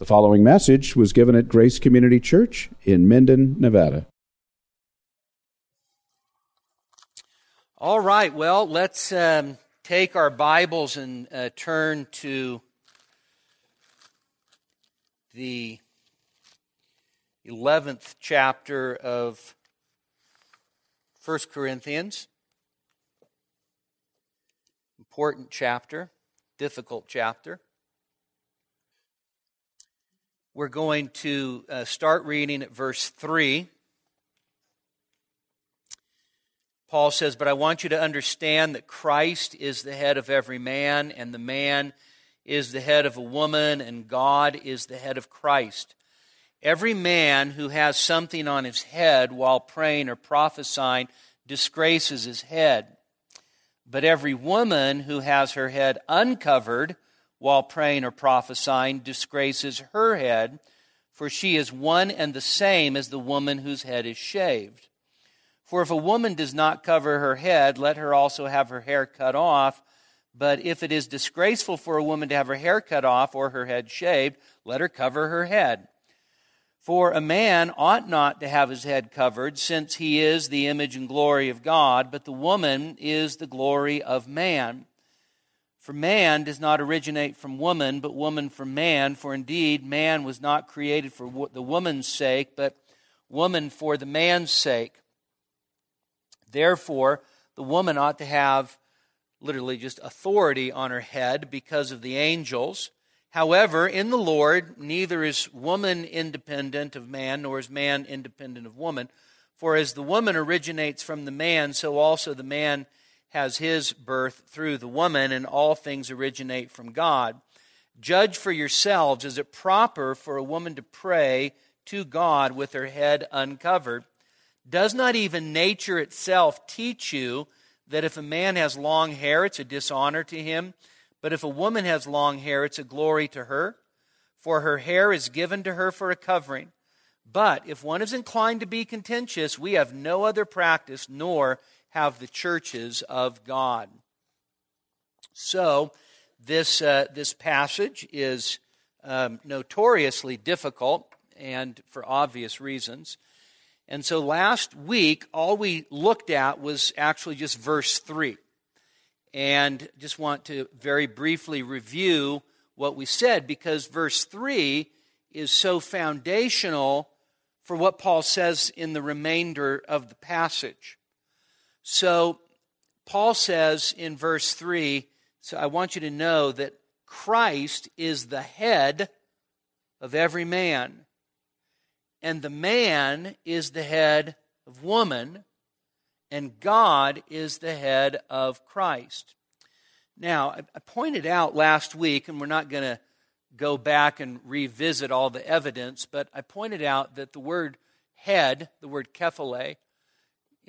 The following message was given at Grace Community Church in Minden, Nevada. All right, well, let's um, take our Bibles and uh, turn to the 11th chapter of 1 Corinthians. Important chapter, difficult chapter. We're going to uh, start reading at verse 3. Paul says, But I want you to understand that Christ is the head of every man, and the man is the head of a woman, and God is the head of Christ. Every man who has something on his head while praying or prophesying disgraces his head. But every woman who has her head uncovered, while praying or prophesying disgraces her head, for she is one and the same as the woman whose head is shaved. For if a woman does not cover her head, let her also have her hair cut off. But if it is disgraceful for a woman to have her hair cut off or her head shaved, let her cover her head. For a man ought not to have his head covered, since he is the image and glory of God, but the woman is the glory of man. For man does not originate from woman, but woman from man. For indeed, man was not created for the woman's sake, but woman for the man's sake. Therefore, the woman ought to have literally just authority on her head because of the angels. However, in the Lord, neither is woman independent of man, nor is man independent of woman. For as the woman originates from the man, so also the man has his birth through the woman, and all things originate from God. Judge for yourselves is it proper for a woman to pray to God with her head uncovered? Does not even nature itself teach you that if a man has long hair, it's a dishonor to him, but if a woman has long hair, it's a glory to her? For her hair is given to her for a covering. But if one is inclined to be contentious, we have no other practice, nor have the churches of God. So, this, uh, this passage is um, notoriously difficult and for obvious reasons. And so last week, all we looked at was actually just verse 3. And just want to very briefly review what we said because verse 3 is so foundational for what Paul says in the remainder of the passage. So, Paul says in verse 3 so I want you to know that Christ is the head of every man, and the man is the head of woman, and God is the head of Christ. Now, I pointed out last week, and we're not going to go back and revisit all the evidence, but I pointed out that the word head, the word kephale,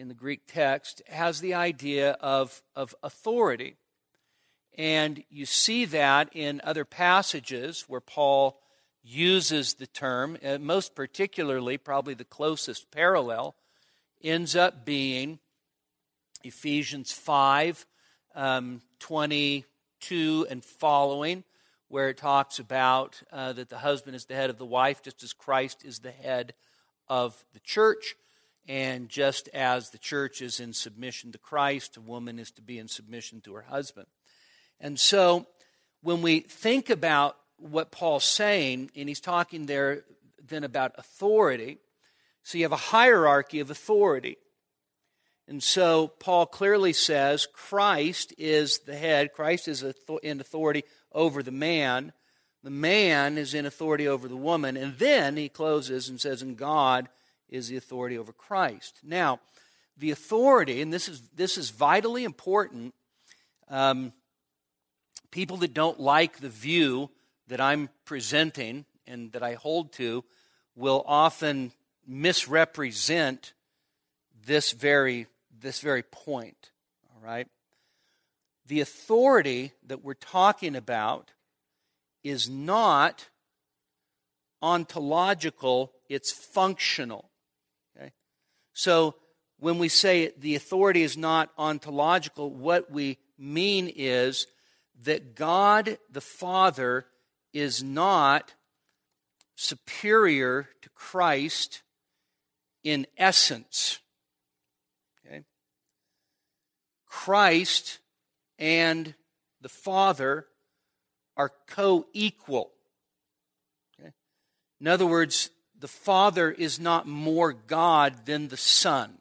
in the Greek text has the idea of, of authority. And you see that in other passages where Paul uses the term, uh, most particularly, probably the closest parallel ends up being Ephesians 5 um, 22 and following, where it talks about uh, that the husband is the head of the wife, just as Christ is the head of the church. And just as the church is in submission to Christ, a woman is to be in submission to her husband. And so when we think about what Paul's saying, and he's talking there then about authority, so you have a hierarchy of authority. And so Paul clearly says Christ is the head, Christ is in authority over the man, the man is in authority over the woman, and then he closes and says, and God is the authority over Christ. Now, the authority, and this is, this is vitally important, um, people that don't like the view that I'm presenting and that I hold to will often misrepresent this very, this very point. All right? The authority that we're talking about is not ontological, it's functional. So when we say the authority is not ontological, what we mean is that God the Father is not superior to Christ in essence. Okay? Christ and the Father are co equal. Okay? In other words, the Father is not more God than the Son.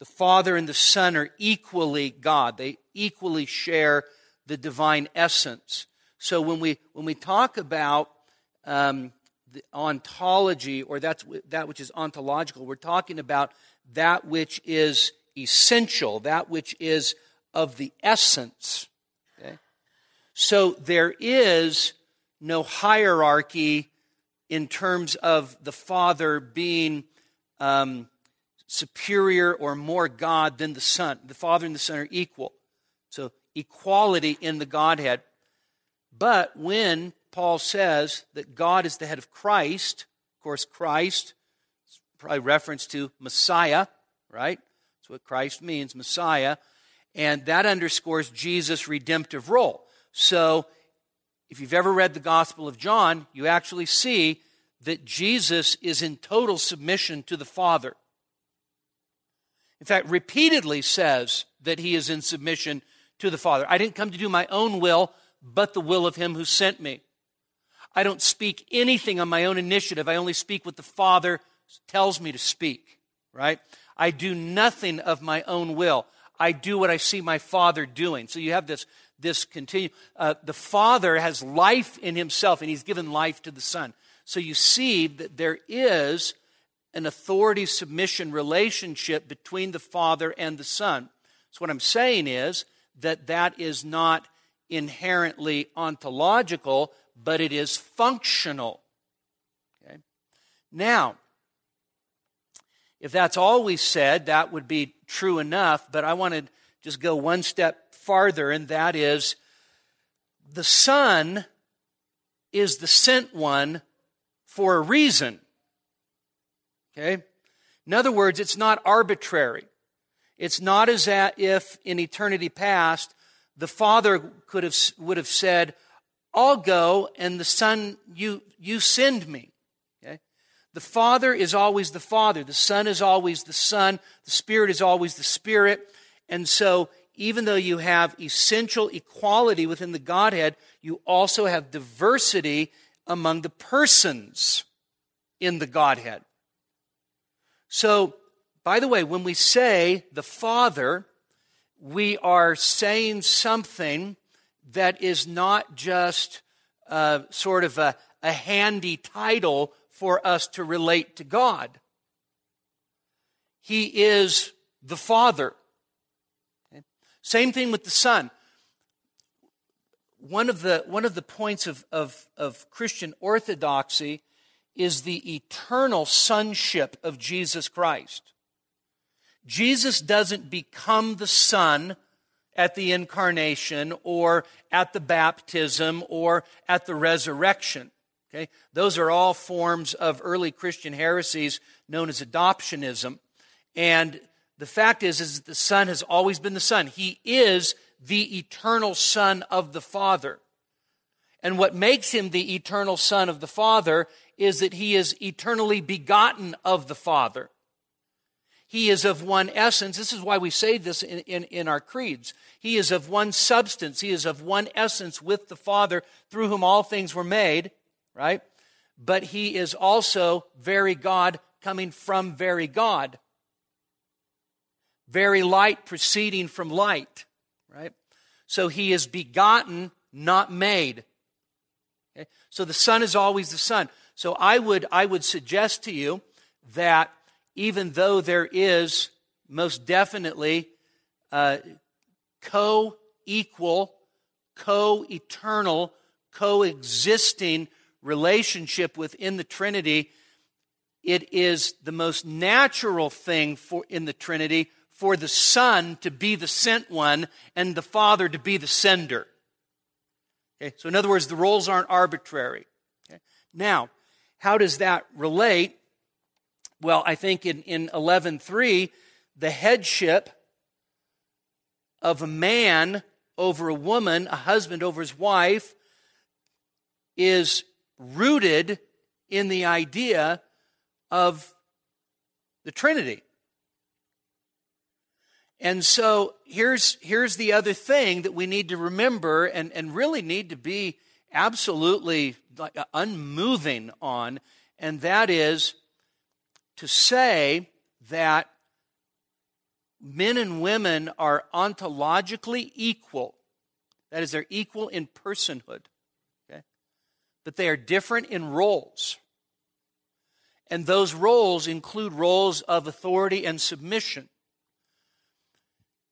The Father and the Son are equally God. They equally share the divine essence. So when we when we talk about um, the ontology or that's that which is ontological, we're talking about that which is essential, that which is of the essence. Okay? So there is no hierarchy in terms of the Father being um, superior or more God than the Son. The Father and the Son are equal. So equality in the Godhead. But when Paul says that God is the head of Christ, of course, Christ is probably reference to Messiah, right? That's what Christ means, Messiah. And that underscores Jesus' redemptive role. So if you've ever read the Gospel of John, you actually see that Jesus is in total submission to the Father. In fact, repeatedly says that he is in submission to the Father. I didn't come to do my own will, but the will of him who sent me. I don't speak anything on my own initiative. I only speak what the Father tells me to speak, right? I do nothing of my own will. I do what I see my Father doing. So you have this, this continue. Uh, the Father has life in himself, and he's given life to the Son. So you see that there is an authority submission relationship between the Father and the Son. So what I'm saying is that that is not inherently ontological, but it is functional. Okay? Now, if that's all we said, that would be true enough, but I want to just go one step farther, and that is the Son is the sent one for a reason. Okay? In other words, it's not arbitrary. It's not as if in eternity past the Father could have, would have said, I'll go, and the Son, you, you send me. Okay? The Father is always the Father. The Son is always the Son. The Spirit is always the Spirit. And so, even though you have essential equality within the Godhead, you also have diversity among the persons in the Godhead. So, by the way, when we say the Father, we are saying something that is not just uh, sort of a, a handy title for us to relate to God. He is the Father. Same thing with the Son. One of the, one of the points of, of, of Christian orthodoxy is the eternal sonship of Jesus Christ. Jesus doesn't become the Son at the incarnation or at the baptism or at the resurrection. Okay? Those are all forms of early Christian heresies known as adoptionism. And the fact is, is the Son has always been the Son. He is the eternal Son of the Father. And what makes him the eternal Son of the Father is that he is eternally begotten of the Father. He is of one essence. This is why we say this in, in, in, our creeds. He is of one substance. He is of one essence with the Father, through whom all things were made, right? But he is also very God, coming from very God. Very light proceeding from light, right? So he is begotten, not made. Okay? So the Son is always the Son. So I would, I would suggest to you that even though there is most definitely uh, a co equal, co eternal, coexisting relationship within the Trinity, it is the most natural thing for, in the Trinity for the Son to be the sent one and the Father to be the sender. Okay? So, in other words, the roles aren't arbitrary. Okay? Now, how does that relate? Well, I think in, in 11.3, the headship of a man over a woman, a husband over his wife, is rooted in the idea of the Trinity. And so here's, here's the other thing that we need to remember and, and really need to be absolutely uh, unmoving on, and that is to say that men and women are ontologically equal. That is, they're equal in personhood, okay? but they are different in roles. And those roles include roles of authority and submission.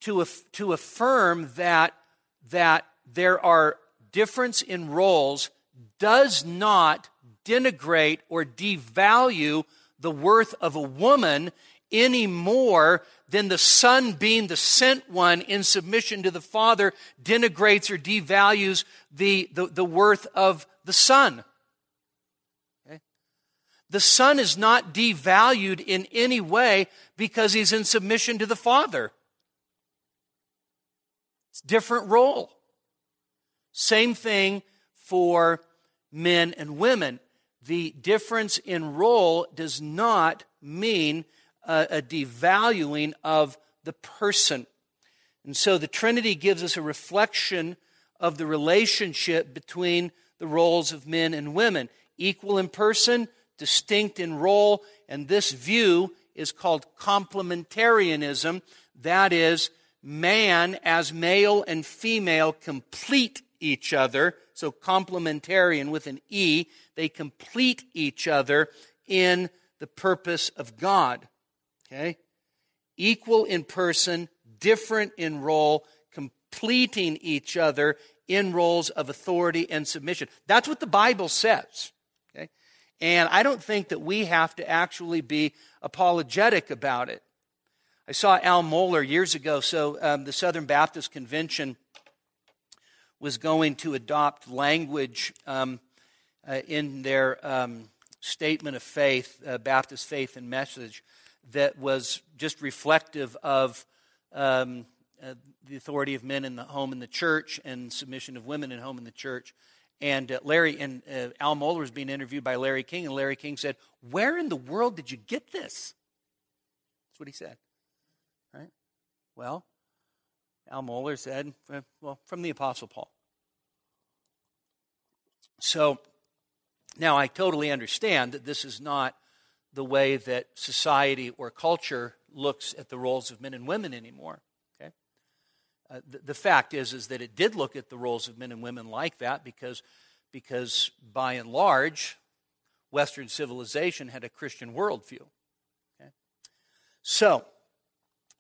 To, af- to affirm that, that there are difference in roles does not denigrate or devalue the worth of a woman any more than the Son being the sent one in submission to the Father denigrates or devalues the, the, the worth of the Son. The Son is not devalued in any way because he's in submission to the Father. It's different role. Same thing for men and women. The difference in role does not mean a, a devaluing of the person. And so the Trinity gives us a reflection of the relationship between the roles of men and women equal in person, distinct in role, and this view is called complementarianism. That is, man as male and female complete each other. So complementarian with an E, they complete each other in the purpose of God. Okay? Equal in person, different in role, completing each other in roles of authority and submission. That's what the Bible says. Okay? And I don't think that we have to actually be apologetic about it. I saw Al Mohler years ago. So, um, the Southern Baptist Convention was going to adopt language um, uh, in their um, statement of faith, uh, Baptist faith and message, that was just reflective of um, uh, the authority of men in the home and the church and submission of women in home and the church. And uh, Larry and uh, Al Mohler was being interviewed by Larry King, and Larry King said, "Where in the world did you get this?" That's what he said. Well, Al Mohler said, "Well, from the Apostle Paul." So now I totally understand that this is not the way that society or culture looks at the roles of men and women anymore. Okay? Uh, the, the, fact is, is that it did look at the roles of men and women like that because, because by and large, Western civilization had a Christian worldview. Okay? So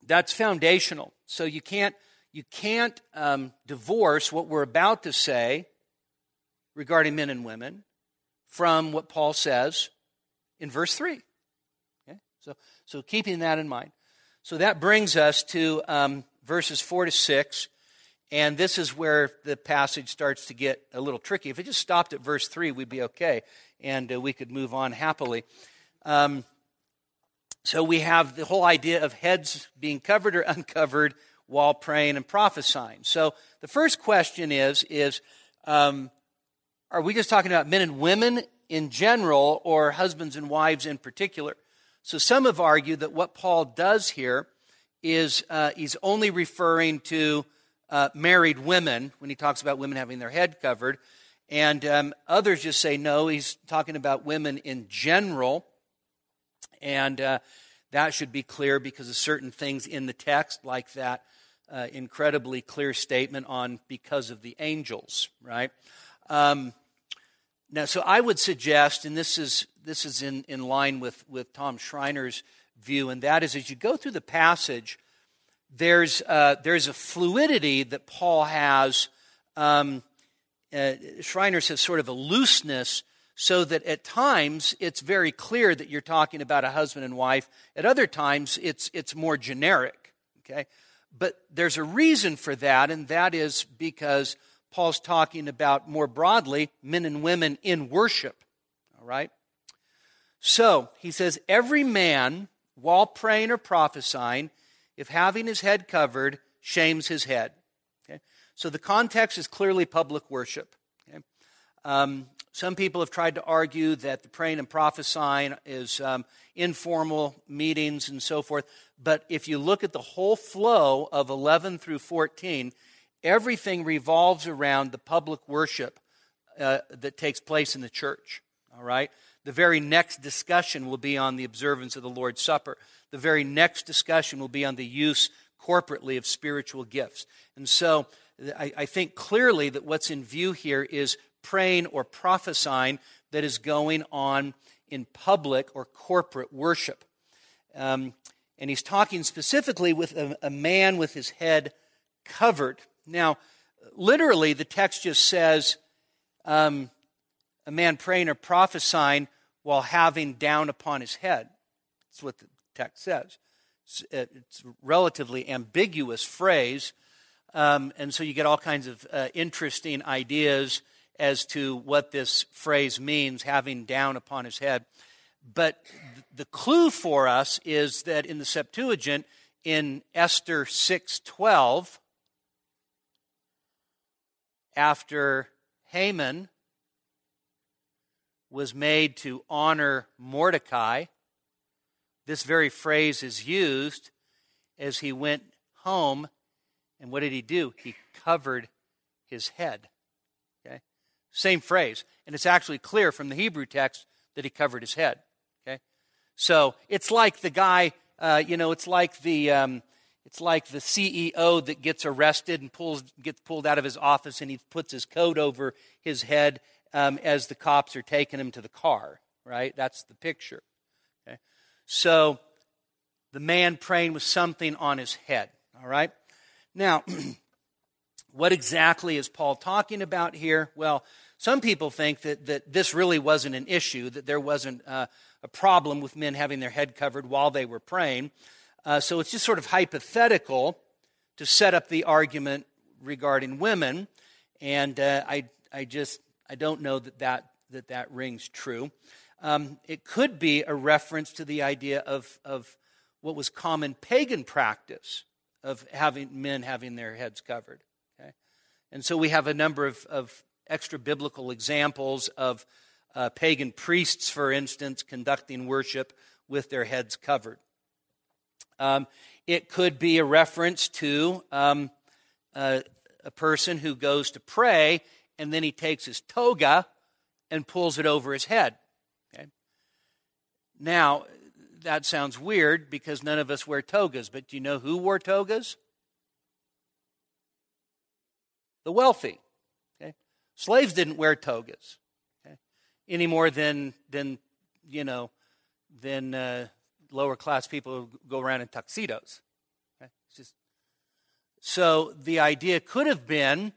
that's foundational. So you can't you can't um, divorce what we're about to say regarding men and women from what Paul says in verse 3. Okay? So, so keeping that in mind. So that brings us to um, verses 4 to 6. And this is where the passage starts to get a little tricky. If it just stopped at verse 3, we'd be okay, and uh, we could move on happily. Um, so we have the whole idea of heads being covered or uncovered while praying and prophesying. So the first question is, is um, are we just talking about men and women in general or husbands and wives in particular? So some have argued that what Paul does here is uh, he's only referring to uh, married women when he talks about women having their head covered. And um, others just say no, he's talking about women in general. And uh, that should be clear because of certain things in the text, like that uh, incredibly clear statement on because of the angels, right? Um, now, so I would suggest, and this is, this is in, in line with, with Tom Schreiner's view, and that is as you go through the passage, there's, uh, there's a fluidity that Paul has. Um, uh, Schreiner says sort of a looseness, so that at times it's very clear that you're talking about a husband and wife. At other times, it's, it's more generic. Okay? But there's a reason for that, and that is because Paul's talking about more broadly men and women in worship. All right? So, he says, every man, while praying or prophesying, if having his head covered, shames his head. Okay? So the context is clearly public worship. Okay? Um, Some people have tried to argue that the praying and prophesying is um, informal meetings and so forth. But if you look at the whole flow of 11 through 14, everything revolves around the public worship uh, that takes place in the church. All right? The very next discussion will be on the observance of the Lord's Supper. The very next discussion will be on the use corporately of spiritual gifts. And so I, I think clearly that what's in view here is praying or prophesying that is going on in public or corporate worship. Um, and he's talking specifically with a, a, man with his head covered. Now, literally, the text just says um, a man praying or prophesying while having down upon his head. That's what the text says. It's, it's a relatively ambiguous phrase, um, and so you get all kinds of uh, interesting ideas as to what this phrase means, having down upon his head. But the clue for us is that in the Septuagint, in Esther 6:12, after Haman was made to honor Mordecai, this very phrase is used as he went home. And what did he do? He covered his head. Same phrase. And it's actually clear from the Hebrew text that he covered his head. Okay? So it's like the guy, uh, you know, it's like the. Um, it's like the CEO that gets arrested and pulls, gets pulled out of his office and he puts his coat over his head um, as the cops are taking him to the car, right? That's the picture. Okay? So the man praying with something on his head, all right? Now, what exactly is Paul talking about here? Well, some people think that, that this really wasn't an issue, that there wasn't uh, a problem with men having their head covered while they were praying. Uh, so it's just sort of hypothetical to set up the argument regarding women. And uh, I, I just I don't know that that, that, that rings true. Um, it could be a reference to the idea of, of what was common pagan practice of having men having their heads covered. Okay? And so we have a number of, of extra biblical examples of uh, pagan priests, for instance, conducting worship with their heads covered. Um, it could be a reference to um, uh, a person who goes to pray and then he takes his toga and pulls it over his head. Okay? Now, that sounds weird because none of us wear togas, but do you know who wore togas? The wealthy. Slaves didn't wear togas okay, any more than, than you know, than uh, lower class people go around in tuxedos. Okay? Just, so the idea could have been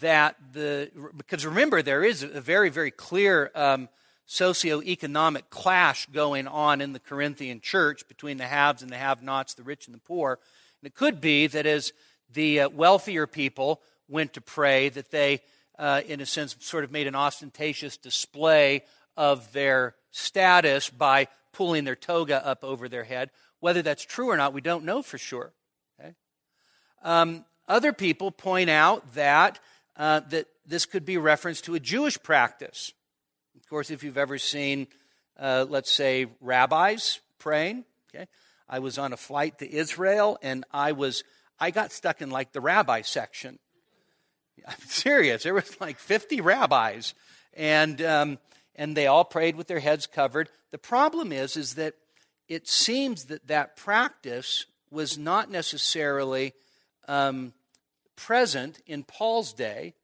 that the, because remember, there is a very, very clear um, socioeconomic clash going on in the Corinthian church between the haves and the have nots, the rich and the poor. And it could be that as the uh, wealthier people went to pray, that they uh, in a sense, sort of made an ostentatious display of their status by pulling their toga up over their head. Whether that's true or not, we don't know for sure. Okay? Um, other people point out that, uh, that this could be reference to a Jewish practice. Of course, if you've ever seen, uh, let's say, rabbis praying, okay? I was on a flight to Israel and I was I got stuck in like the rabbi section. I'm serious. There was like 50 rabbis, and um, and they all prayed with their heads covered. The problem is, is that it seems that that practice was not necessarily um, present in Paul's day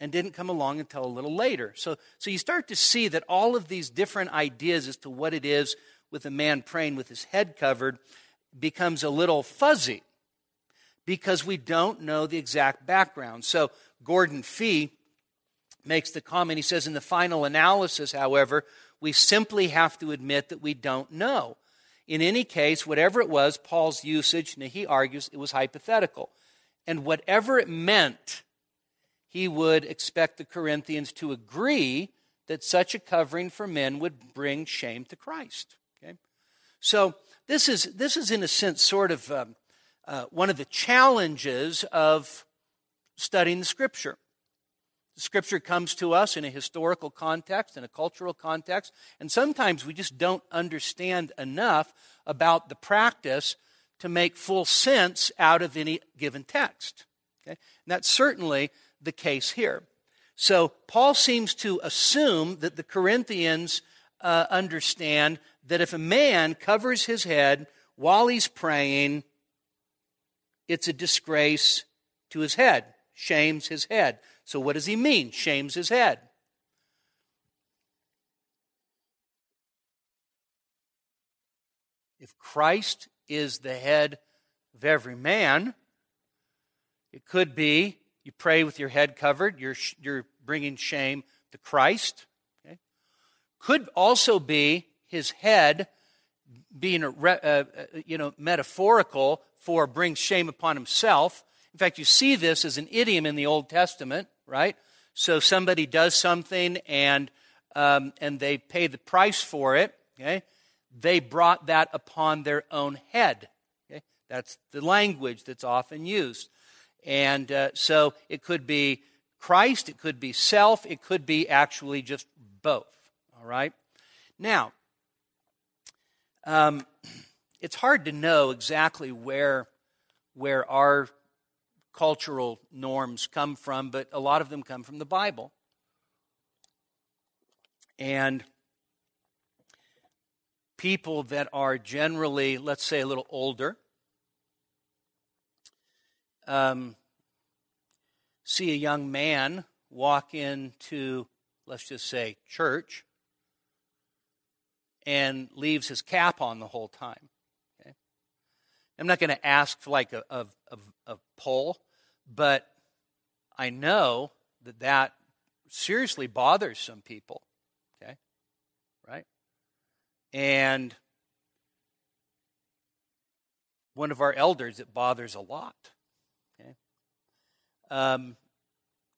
and didn't come along until a little later. So, so you start to see that all of these different ideas as to what it is with a man praying with his head covered becomes a little fuzzy because we don't know the exact background. So Gordon Fee makes the comment. He says, in the final analysis, however, we simply have to admit that we don't know. In any case, whatever it was, Paul's usage, and he argues it was hypothetical. And whatever it meant, he would expect the Corinthians to agree that such a covering for men would bring shame to Christ. Okay? So this is, this is, in a sense, sort of um, uh, one of the challenges of studying the scripture. The scripture comes to us in a historical context, in a cultural context, and sometimes we just don't understand enough about the practice to make full sense out of any given text. Okay? And that's certainly the case here. So Paul seems to assume that the Corinthians uh, understand that if a man covers his head while he's praying, it's a disgrace to his head, shames his head. So, what does he mean? Shames his head. If Christ is the head of every man, it could be you pray with your head covered, you're, you're bringing shame to Christ. Okay? Could also be his head being a, uh, uh, you know, metaphorical for bring shame upon himself. In fact, you see this as an idiom in the Old Testament right? So somebody does something and um, and they pay the price for it. Okay, they brought that upon their own head. Okay, that's the language that's often used, and uh, so it could be Christ, it could be self, it could be actually just both. All right. Now, um, it's hard to know exactly where where our cultural norms come from, but a lot of them come from the Bible. And people that are generally, let's say, a little older, um, see a young man walk into, let's just say, church, and leaves his cap on the whole time. Okay? I'm not going to ask for like a, a, a, a poll, but I know that that seriously bothers some people. Okay? Right? And one of our elders, it bothers a lot. Okay? Um,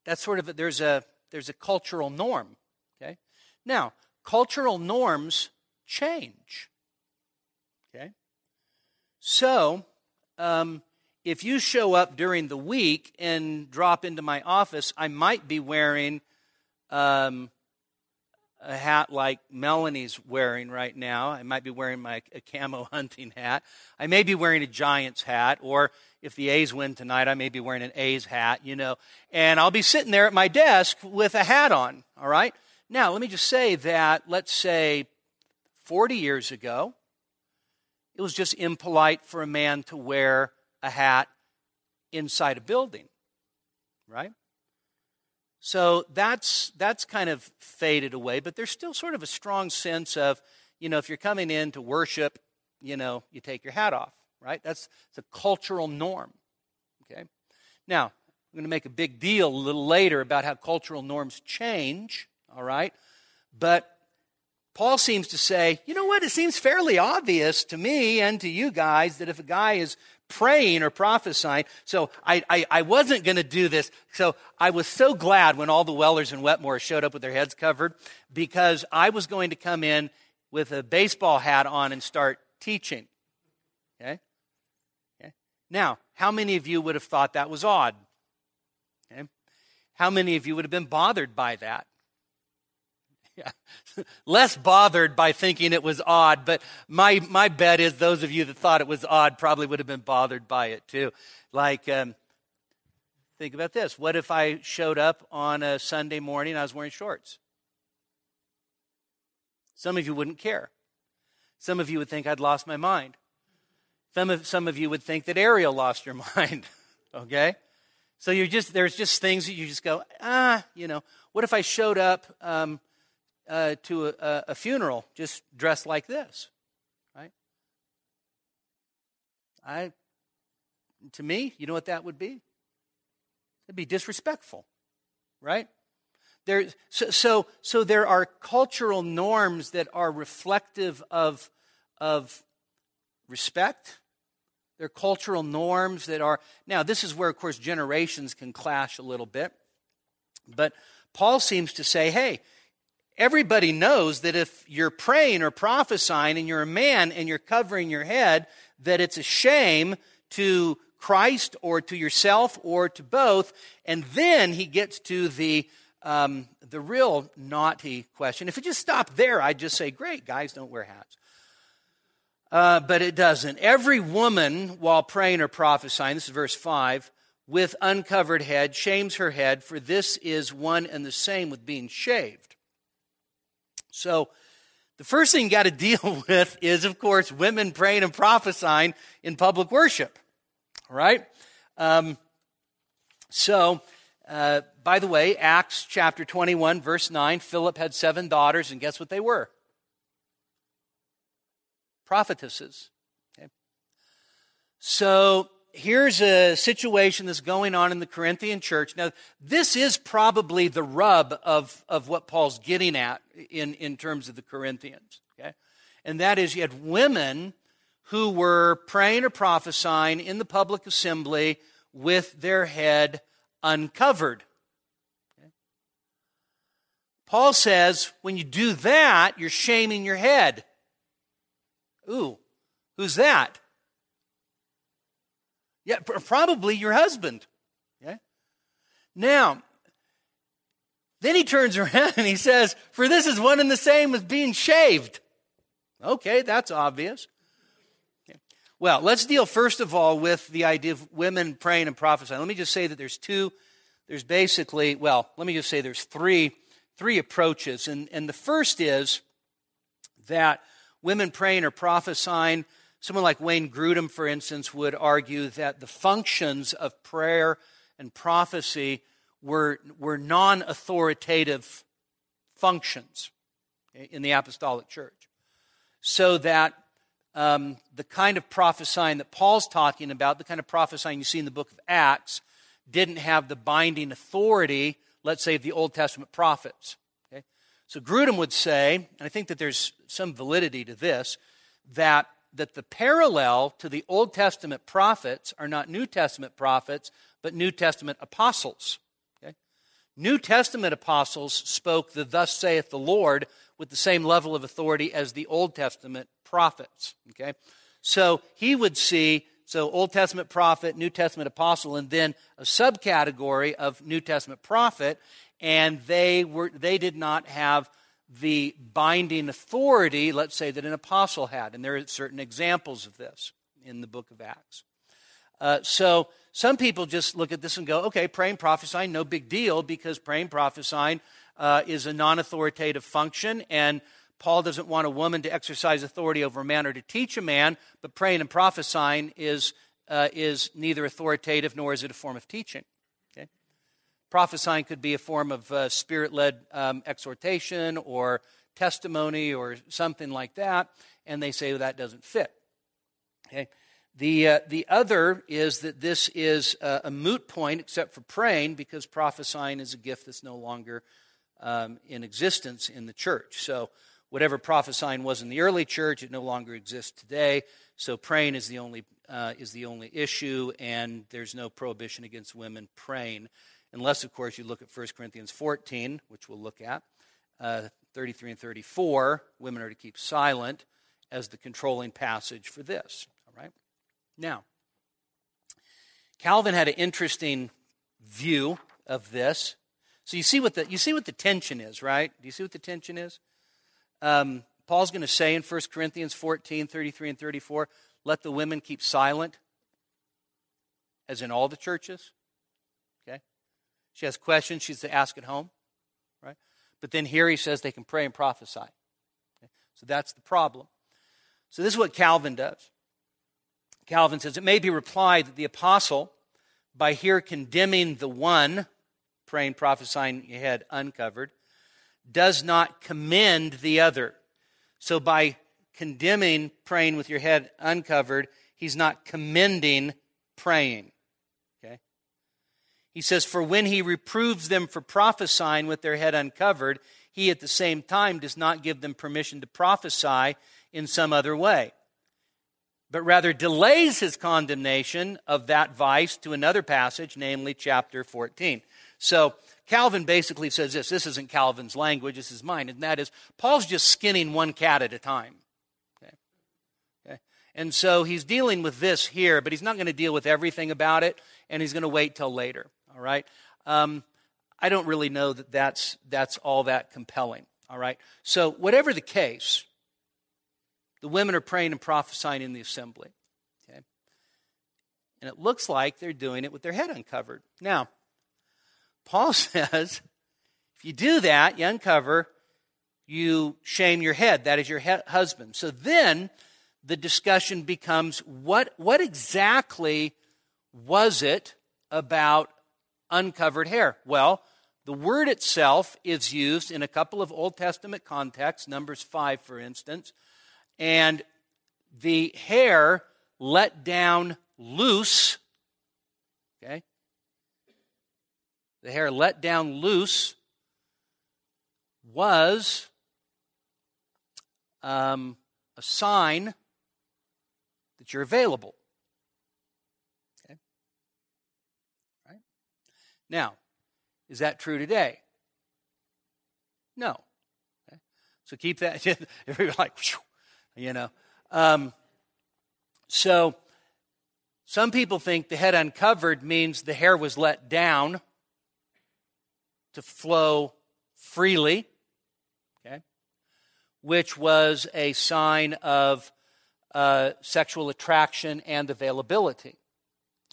that's sort of, there's a, there's a cultural norm. Okay? Now, cultural norms change. Okay? So, um, if you show up during the week and drop into my office, I might be wearing um, a hat like Melanie's wearing right now. I might be wearing my a camo hunting hat. I may be wearing a Giants hat, or if the A's win tonight, I may be wearing an A's hat, you know. And I'll be sitting there at my desk with a hat on, all right? Now, let me just say that, let's say 40 years ago, it was just impolite for a man to wear a hat inside a building, right? So that's that's kind of faded away, but there's still sort of a strong sense of, you know, if you're coming in to worship, you know, you take your hat off, right? That's a cultural norm. Okay? Now, I'm going to make a big deal a little later about how cultural norms change, all right? But Paul seems to say, you know what? It seems fairly obvious to me and to you guys that if a guy is praying or prophesying. So I, I, I wasn't going to do this. So I was so glad when all the Wellers and Wetmore showed up with their heads covered because I was going to come in with a baseball hat on and start teaching. Okay? okay? Now, how many of you would have thought that was odd? Okay? How many of you would have been bothered by that? Yeah. Less bothered by thinking it was odd, but my, my bet is those of you that thought it was odd probably would have been bothered by it too. Like, um, think about this. What if I showed up on a Sunday morning I was wearing shorts? Some of you wouldn't care. Some of you would think I'd lost my mind. Some of, some of you would think that Ariel lost your mind. okay? So you're just, there's just things that you just go, ah, you know, what if I showed up um, uh, to a, a funeral just dressed like this, right? I, to me, you know what that would be? It'd be disrespectful, right? There, so, so, so there are cultural norms that are reflective of, of respect. There are cultural norms that are. Now, this is where, of course, generations can clash a little bit. But Paul seems to say, hey, everybody knows that if you're praying or prophesying and you're a man and you're covering your head, that it's a shame to Christ or to yourself or to both. And then he gets to the um, the real knotty question, if it just stopped there, I'd just say, great, guys don't wear hats. Uh, but it doesn't. Every woman, while praying or prophesying, this is verse 5, with uncovered head shames her head, for this is one and the same with being shaved. So, the first thing you got to deal with is, of course, women praying and prophesying in public worship. Right? Um, so, uh, by the way, Acts chapter 21, verse 9, Philip had seven daughters, and guess what they were? prophetesses. Okay? So here's a situation that's going on in the Corinthian church. Now, this is probably the rub of, of what Paul's getting at in, in terms of the Corinthians. Okay? And that is you had women who were praying or prophesying in the public assembly with their head uncovered. Okay? Paul says when you do that, you're shaming your head. Ooh, who's that? Yeah, probably your husband. Okay? Now, then he turns around and he says, For this is one and the same as being shaved. Okay, that's obvious. Well, let's deal first of all with the idea of women praying and prophesying. Let me just say that there's two, there's basically, well, let me just say there's three, three approaches. And, and the first is that women praying or prophesying. Someone like Wayne Grudem, for instance, would argue that the functions of prayer and prophecy were, were non authoritative functions in the apostolic church. So that um, the kind of prophesying that Paul's talking about, the kind of prophesying you see in the book of Acts, didn't have the binding authority, let's say, of the Old Testament prophets. So Grudem would say, and I think that there's some validity to this, that, that the parallel to the Old Testament prophets are not New Testament prophets, but New Testament apostles. Okay? New Testament apostles spoke the thus saith the Lord with the same level of authority as the Old Testament prophets. Okay? So he would see so Old Testament prophet, New Testament apostle, and then a subcategory of New Testament prophet and they, were, they did not have the binding authority, let's say, that an apostle had. And there are certain examples of this in the book of Acts. Uh, so some people just look at this and go, okay, praying, prophesying, no big deal, because praying, prophesying uh, is a non authoritative function, and Paul doesn't want a woman to exercise authority over a man or to teach a man, but praying and prophesying is, uh, is neither authoritative nor is it a form of teaching. Prophesying could be a form of uh, spirit led um, exhortation or testimony or something like that, and they say well, that doesn't fit. Okay? The, uh, the other is that this is a, a, moot point except for praying because prophesying is a gift that's no longer um, in existence in the church. So, whatever prophesying was in the early church, it no longer exists today. So, praying is the only, uh, is the only issue, and there's no prohibition against women praying unless, of course, you look at 1 Corinthians 14, which we'll look at, uh, 33 and 34. Women are to keep silent as the controlling passage for this. All right? Now, Calvin had an interesting view of this. So you see what the, you see what the tension is, right? Do you see what the tension is? Um, Paul's going to say in 1 Corinthians 14, 33 and 34, let the women keep silent, as in all the churches. She has questions she's to ask at home, right? But then here he says they can pray and prophesy. Okay? So that's the problem. So this is what Calvin does. Calvin says it may be replied that the apostle, by here condemning the one, praying, prophesying, your head uncovered, does not commend the other. So by condemning praying with your head uncovered, he's not commending praying. He says, For when he reproves them for prophesying with their head uncovered, he at the same time does not give them permission to prophesy in some other way, but rather delays his condemnation of that vice to another passage, namely chapter 14. So Calvin basically says this this isn't Calvin's language, this is mine, and that is Paul's just skinning one cat at a time. Okay? Okay? And so he's dealing with this here, but he's not going to deal with everything about it, and he's going to wait till later. All right? Um, I don't really know that that's, that's all that compelling. All right? So, whatever the case, the women are praying and prophesying in the assembly. Okay? And it looks like they're doing it with their head uncovered. Now, Paul says if you do that, you uncover, you shame your head. That is your he- husband. So then the discussion becomes what, what exactly was it about uncovered hair? Well, the word itself is used in a couple of Old Testament contexts, Numbers 5, for instance, and the hair let down loose, okay? The hair let down loose was um, a sign that you're available. Okay? Right? Now, is that true today? No. Okay? So keep that. Everybody like, you know. Um, so some people think the head uncovered means the hair was let down to flow freely, okay, which was a sign of uh, sexual attraction and availability.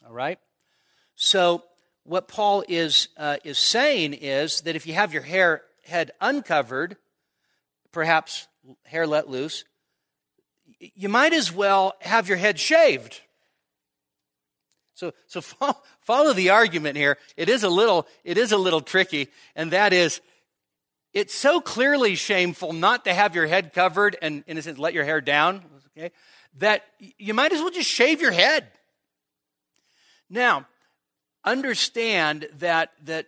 All right? So what Paul is, uh, is saying is that if you have your hair head uncovered, perhaps hair let loose, you might as well have your head shaved. So, so follow, follow the argument here. It is a little, it is a little tricky, and that is, it's so clearly shameful not to have your head covered and, in a sense, let your hair down, okay, that you might as well just shave your head. Now, understand that that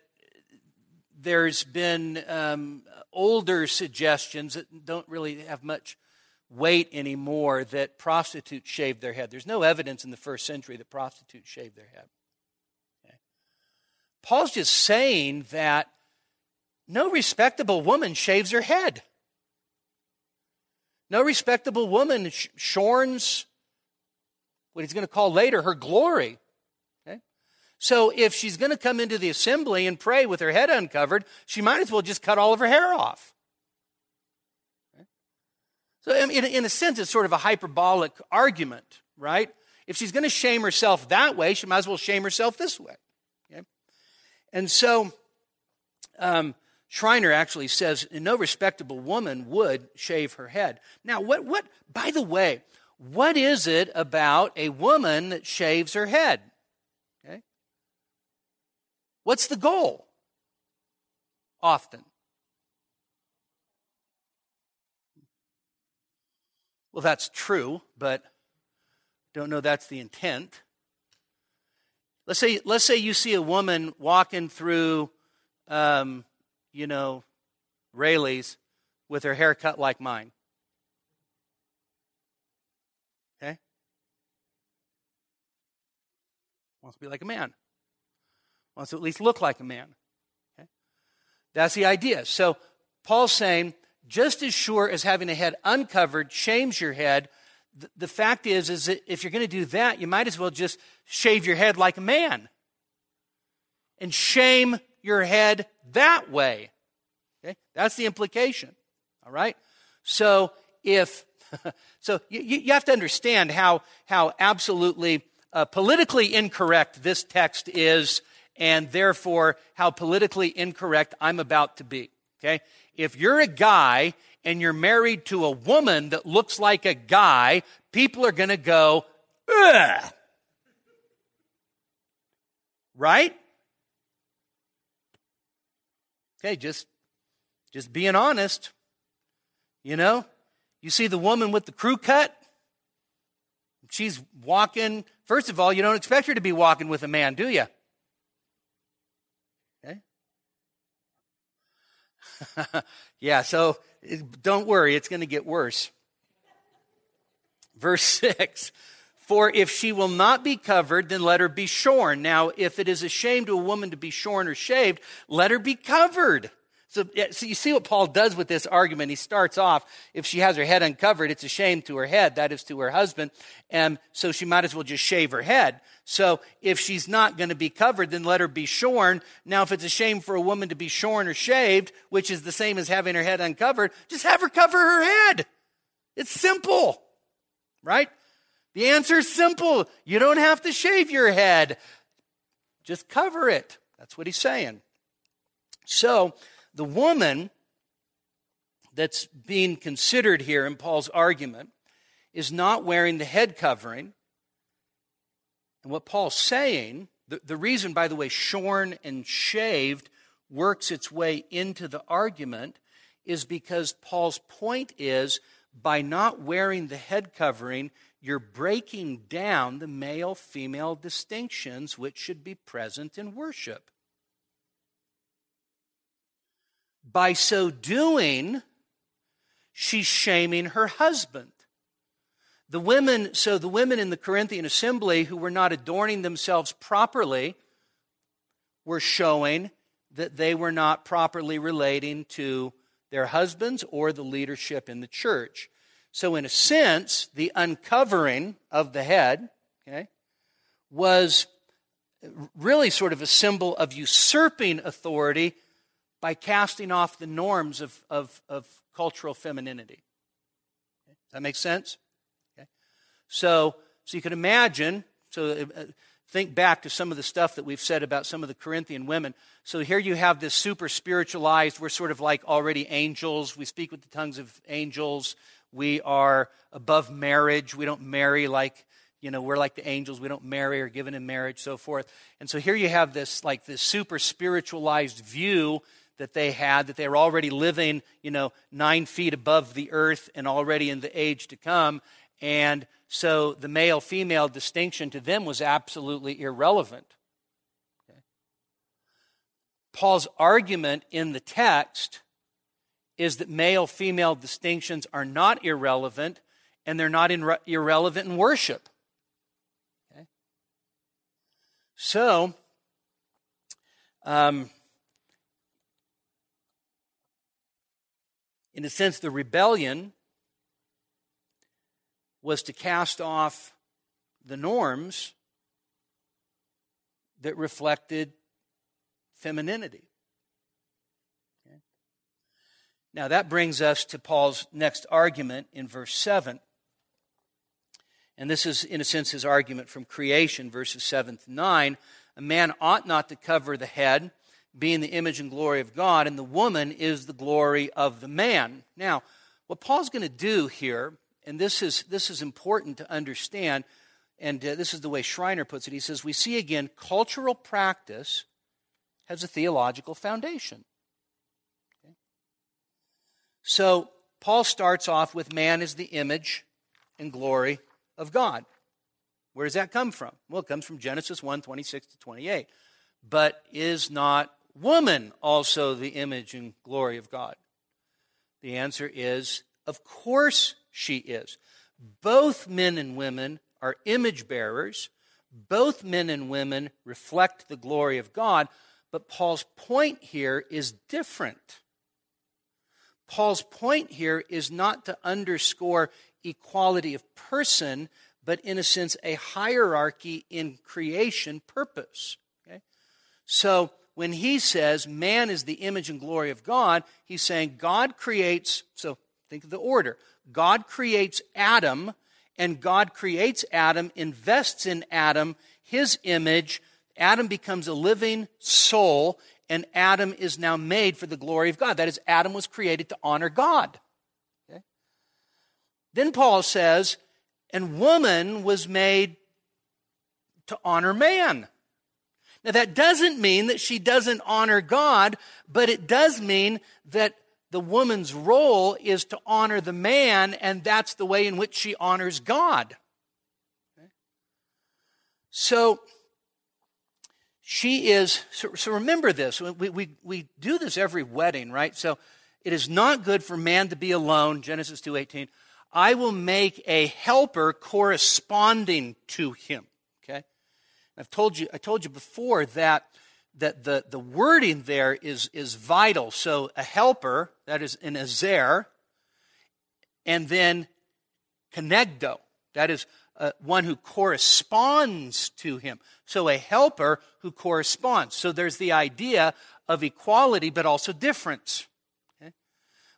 there's been um, older suggestions that don't really have much weight anymore that prostitutes shave their head. There's no evidence in the first century that prostitutes shave their head. Okay. Paul's just saying that no respectable woman shaves her head. No respectable woman shorns what he's going to call later her glory. So if she's going to come into the assembly and pray with her head uncovered, she might as well just cut all of her hair off. So, in, in a sense, it's sort of a hyperbolic argument, right? If she's going to shame herself that way, she might as well shame herself this way. Okay? And so, um, Schreiner actually says no respectable woman would shave her head. Now, what, what, by the way, what is it about a woman that shaves her head? What's the goal? Often. Well, that's true, but don't know that's the intent. Let's say, let's say you see a woman walking through, um, you know, Raley's with her hair cut like mine. Okay? Wants to be like a man wants to at least look like a man. Okay? That's the idea. So Paul's saying, just as sure as having a head uncovered shames your head, the, the fact is, is that if you're going to do that, you might as well just shave your head like a man and shame your head that way. Okay? That's the implication. All right? So if so you, you have to understand how, how absolutely uh, politically incorrect this text is and therefore how politically incorrect I'm about to be. Okay? If you're a guy and you're married to a woman that looks like a guy, people are going to go, ugh. Right? Okay, just just being honest. You know, you see the woman with the crew cut? She's walking. First of all, you don't expect her to be walking with a man, do you? yeah, so don't worry, it's going to get worse. Verse 6 For if she will not be covered, then let her be shorn. Now, if it is a shame to a woman to be shorn or shaved, let her be covered. So, so you see what Paul does with this argument. He starts off, if she has her head uncovered, it's a shame to her head, that is to her husband, and so she might as well just shave her head. So if she's not going to be covered, then let her be shorn. Now, if it's a shame for a woman to be shorn or shaved, which is the same as having her head uncovered, just have her cover her head. It's simple, right? The answer is simple. You don't have to shave your head. Just cover it. That's what he's saying. So, the woman that's being considered here in Paul's argument is not wearing the head covering. And what Paul's saying, the, the reason, by the way, shorn and shaved works its way into the argument is because Paul's point is by not wearing the head covering, you're breaking down the male female distinctions which should be present in worship. By so doing, she's shaming her husband. The women, so the women in the Corinthian assembly who were not adorning themselves properly were showing that they were not properly relating to their husbands or the leadership in the church. So, in a sense, the uncovering of the head okay, was really sort of a symbol of usurping authority by casting off the norms of, of, of cultural femininity. Okay? Does that make sense? Okay. So, so you can imagine, so uh, think back to some of the stuff that we've said about some of the Corinthian women. So here you have this super spiritualized, we're sort of like already angels. We speak with the tongues of angels. We are above marriage. We don't marry like you know we're like the angels we don't marry or given in marriage so forth and so here you have this like this super spiritualized view that they had, that they were already living, you know, nine feet above the earth and already in the age to come. And so the male female distinction to them was absolutely irrelevant. Okay. Paul's argument in the text is that male female distinctions are not irrelevant and they're not in, irrelevant in worship. Okay. So, um, In a sense, the rebellion was to cast off the norms that reflected femininity. Now, that brings us to Paul's next argument in verse 7. And this is, in a sense, his argument from creation, verses 7 to 9. A man ought not to cover the head being the image and glory of God, and the woman is the glory of the man. Now, what Paul's going to do here, and this is, this is important to understand, and uh, this is the way Schreiner puts it. He says, We see again, cultural practice has a theological foundation. Okay? So, Paul starts off with man is the image and glory of God. Where does that come from? Well, it comes from Genesis 1 26 to 28. But is not woman also the image and glory of God? The answer is, of course she is. Both men and women are image bearers. Both men and women reflect the glory of God. But Paul's point here is different. Paul's point here is not to underscore equality of person, but in a sense, a hierarchy in creation purpose. Okay? So when he says man is the image and glory of God, he's saying God creates, so think of the order. God creates Adam, and God creates Adam, invests in Adam his image. Adam becomes a living soul, and Adam is now made for the glory of God. That is, Adam was created to honor God. Okay? Then Paul says, and woman was made to honor man. Now, that doesn't mean that she doesn't honor God, but it does mean that the woman's role is to honor the man, and that's the way in which she honors God. Okay? So, she is, so, so remember this. We, we, we do this every wedding, right? So, it is not good for man to be alone, Genesis 2.18. I will make a helper corresponding to him. I've told you, I told you before that that the, the wording there is, is vital. So a helper, that is an azer, and then kenegdo, that is uh, one who corresponds to him. So a helper who corresponds. So there's the idea of equality, but also difference. Okay?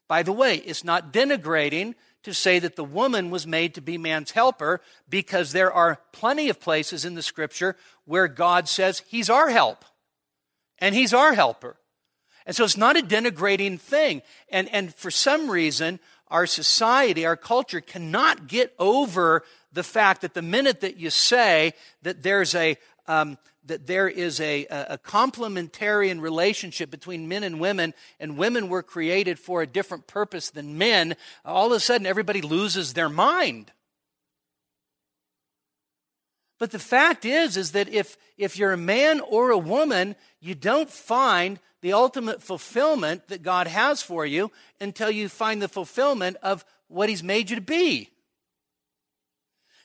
By the way, it's not denigrating to say that the woman was made to be man's helper because there are plenty of places in the scripture where God says he's our help and he's our helper. And so it's not a denigrating thing. And, and for some reason, our society, our culture cannot get over the fact that the minute that you say that there's a, um, that there is a, a complementarian relationship between men and women, and women were created for a different purpose than men, all of a sudden everybody loses their mind. But the fact is, is that if, if you're a man or a woman, you don't find the ultimate fulfillment that God has for you until you find the fulfillment of what He's made you to be.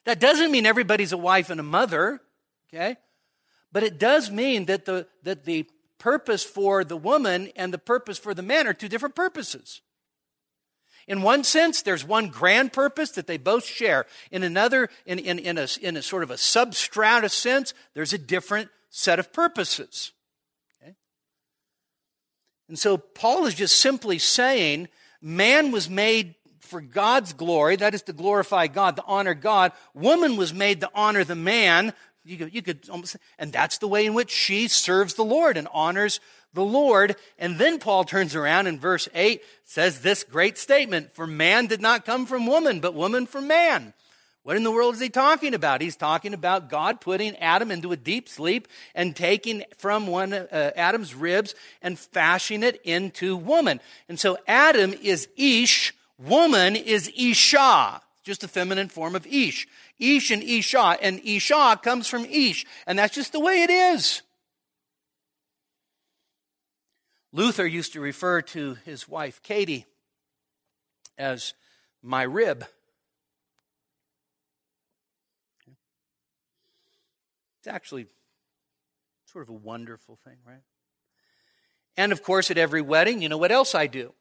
That doesn't mean everybody's a wife and a mother, okay? But it does mean that the, that the purpose for the woman and the purpose for the man are two different purposes. In one sense, there's one grand purpose that they both share. In another, in, in, in, a, in a sort of a substrata sense, there's a different set of purposes. Okay? And so Paul is just simply saying man was made for God's glory, that is to glorify God, to honor God. Woman was made to honor the man. You could, you could almost, and that's the way in which she serves the Lord and honors the Lord. And then Paul turns around in verse 8, says this great statement For man did not come from woman, but woman from man. What in the world is he talking about? He's talking about God putting Adam into a deep sleep and taking from one uh, Adam's ribs and fashioning it into woman. And so Adam is Ish, Woman is Isha, just a feminine form of Ish. Ish and Isha, and Isha comes from Ish, and that's just the way it is. Luther used to refer to his wife, Katie, as my rib. It's actually sort of a wonderful thing, right? And of course, at every wedding, you know what else I do?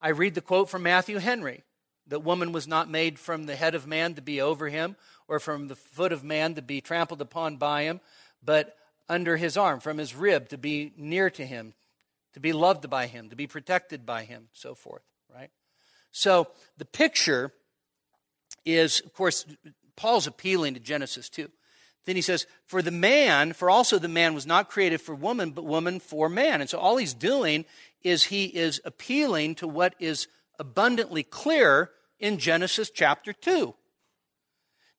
I read the quote from Matthew Henry that woman was not made from the head of man to be over him or from the foot of man to be trampled upon by him, but under his arm, from his rib to be near to him, to be loved by him, to be protected by him, so forth, right? So the picture is, of course, Paul's appealing to Genesis 2. Then he says, For the man, for also the man was not created for woman, but woman for man. And so all he's doing is he is appealing to what is abundantly clear in Genesis chapter 2.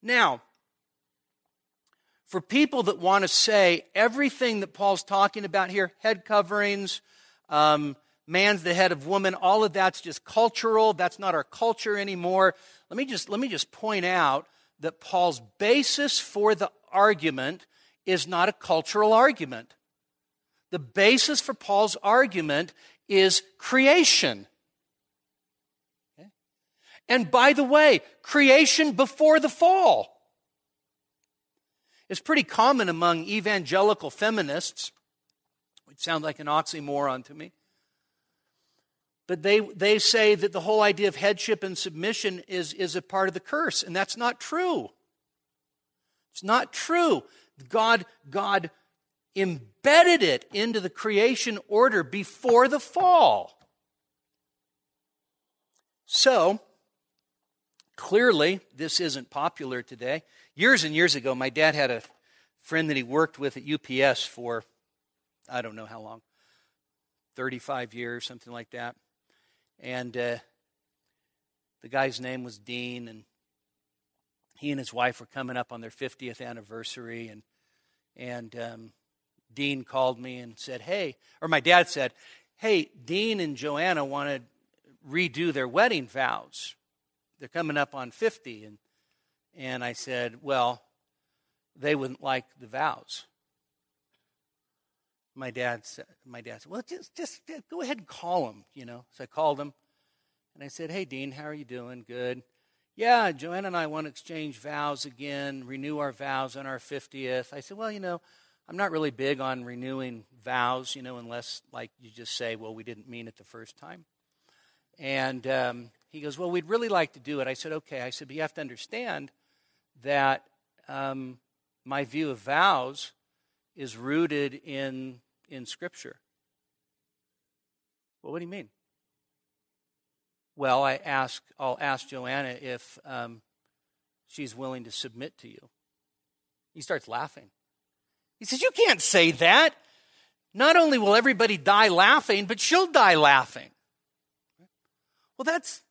Now, for people that want to say everything that Paul's talking about here, head coverings, um, man's the head of woman, all of that's just cultural. That's not our culture anymore. Let me just, let me just point out that Paul's basis for the argument is not a cultural argument. The basis for Paul's argument is creation. And by the way, creation before the fall. It's pretty common among evangelical feminists, which sounds like an oxymoron to me. But they, they say that the whole idea of headship and submission is, is a part of the curse, and that's not true. It's not true. God, God embedded it into the creation order before the fall. So, clearly, this isn't popular today. Years and years ago, my dad had a friend that he worked with at UPS for, I don't know how long, 35 years, something like that. And uh, the guy's name was Dean, and he and his wife were coming up on their 50th anniversary, and and um, Dean called me and said, Hey, or my dad said, Hey, Dean and Joanna want to redo their wedding vows. They're coming up on 50. And, and I said, Well, they wouldn't like the vows. My dad said, my dad said, well, just, just go ahead and call them, you know. So I called him and I said, hey, Dean, how are you doing? Good. Yeah, Joanna and I want to exchange vows again, renew our vows on our 50th. I said, well, you know, I'm not really big on renewing vows, you know, unless like you just say, well, we didn't mean it the first time. And um, he goes, well, we'd really like to do it. I said, okay. I said, but you have to understand that um, my view of vows is rooted in in Scripture. Well, what do you mean? Well, I ask, I'll ask Joanna if um, she's willing to submit to you. He starts laughing. He says, You can't say that. Not only will everybody die laughing, but she'll die laughing. Well, that's,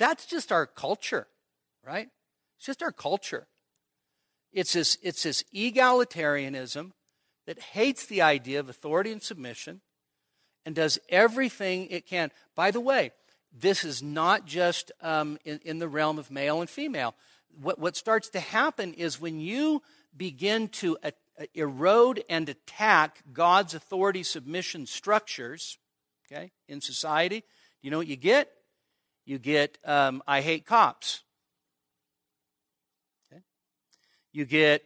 that's just our culture, right? It's just our culture. It's this, it's this egalitarianism that hates the idea of authority and submission and does everything it can. By the way, this is not just um, in, in, the realm of male and female. What, what starts to happen is when you begin to uh, erode and attack God's authority submission structures okay, in society, do you know what you get? You get, um, I hate cops. Okay? You get,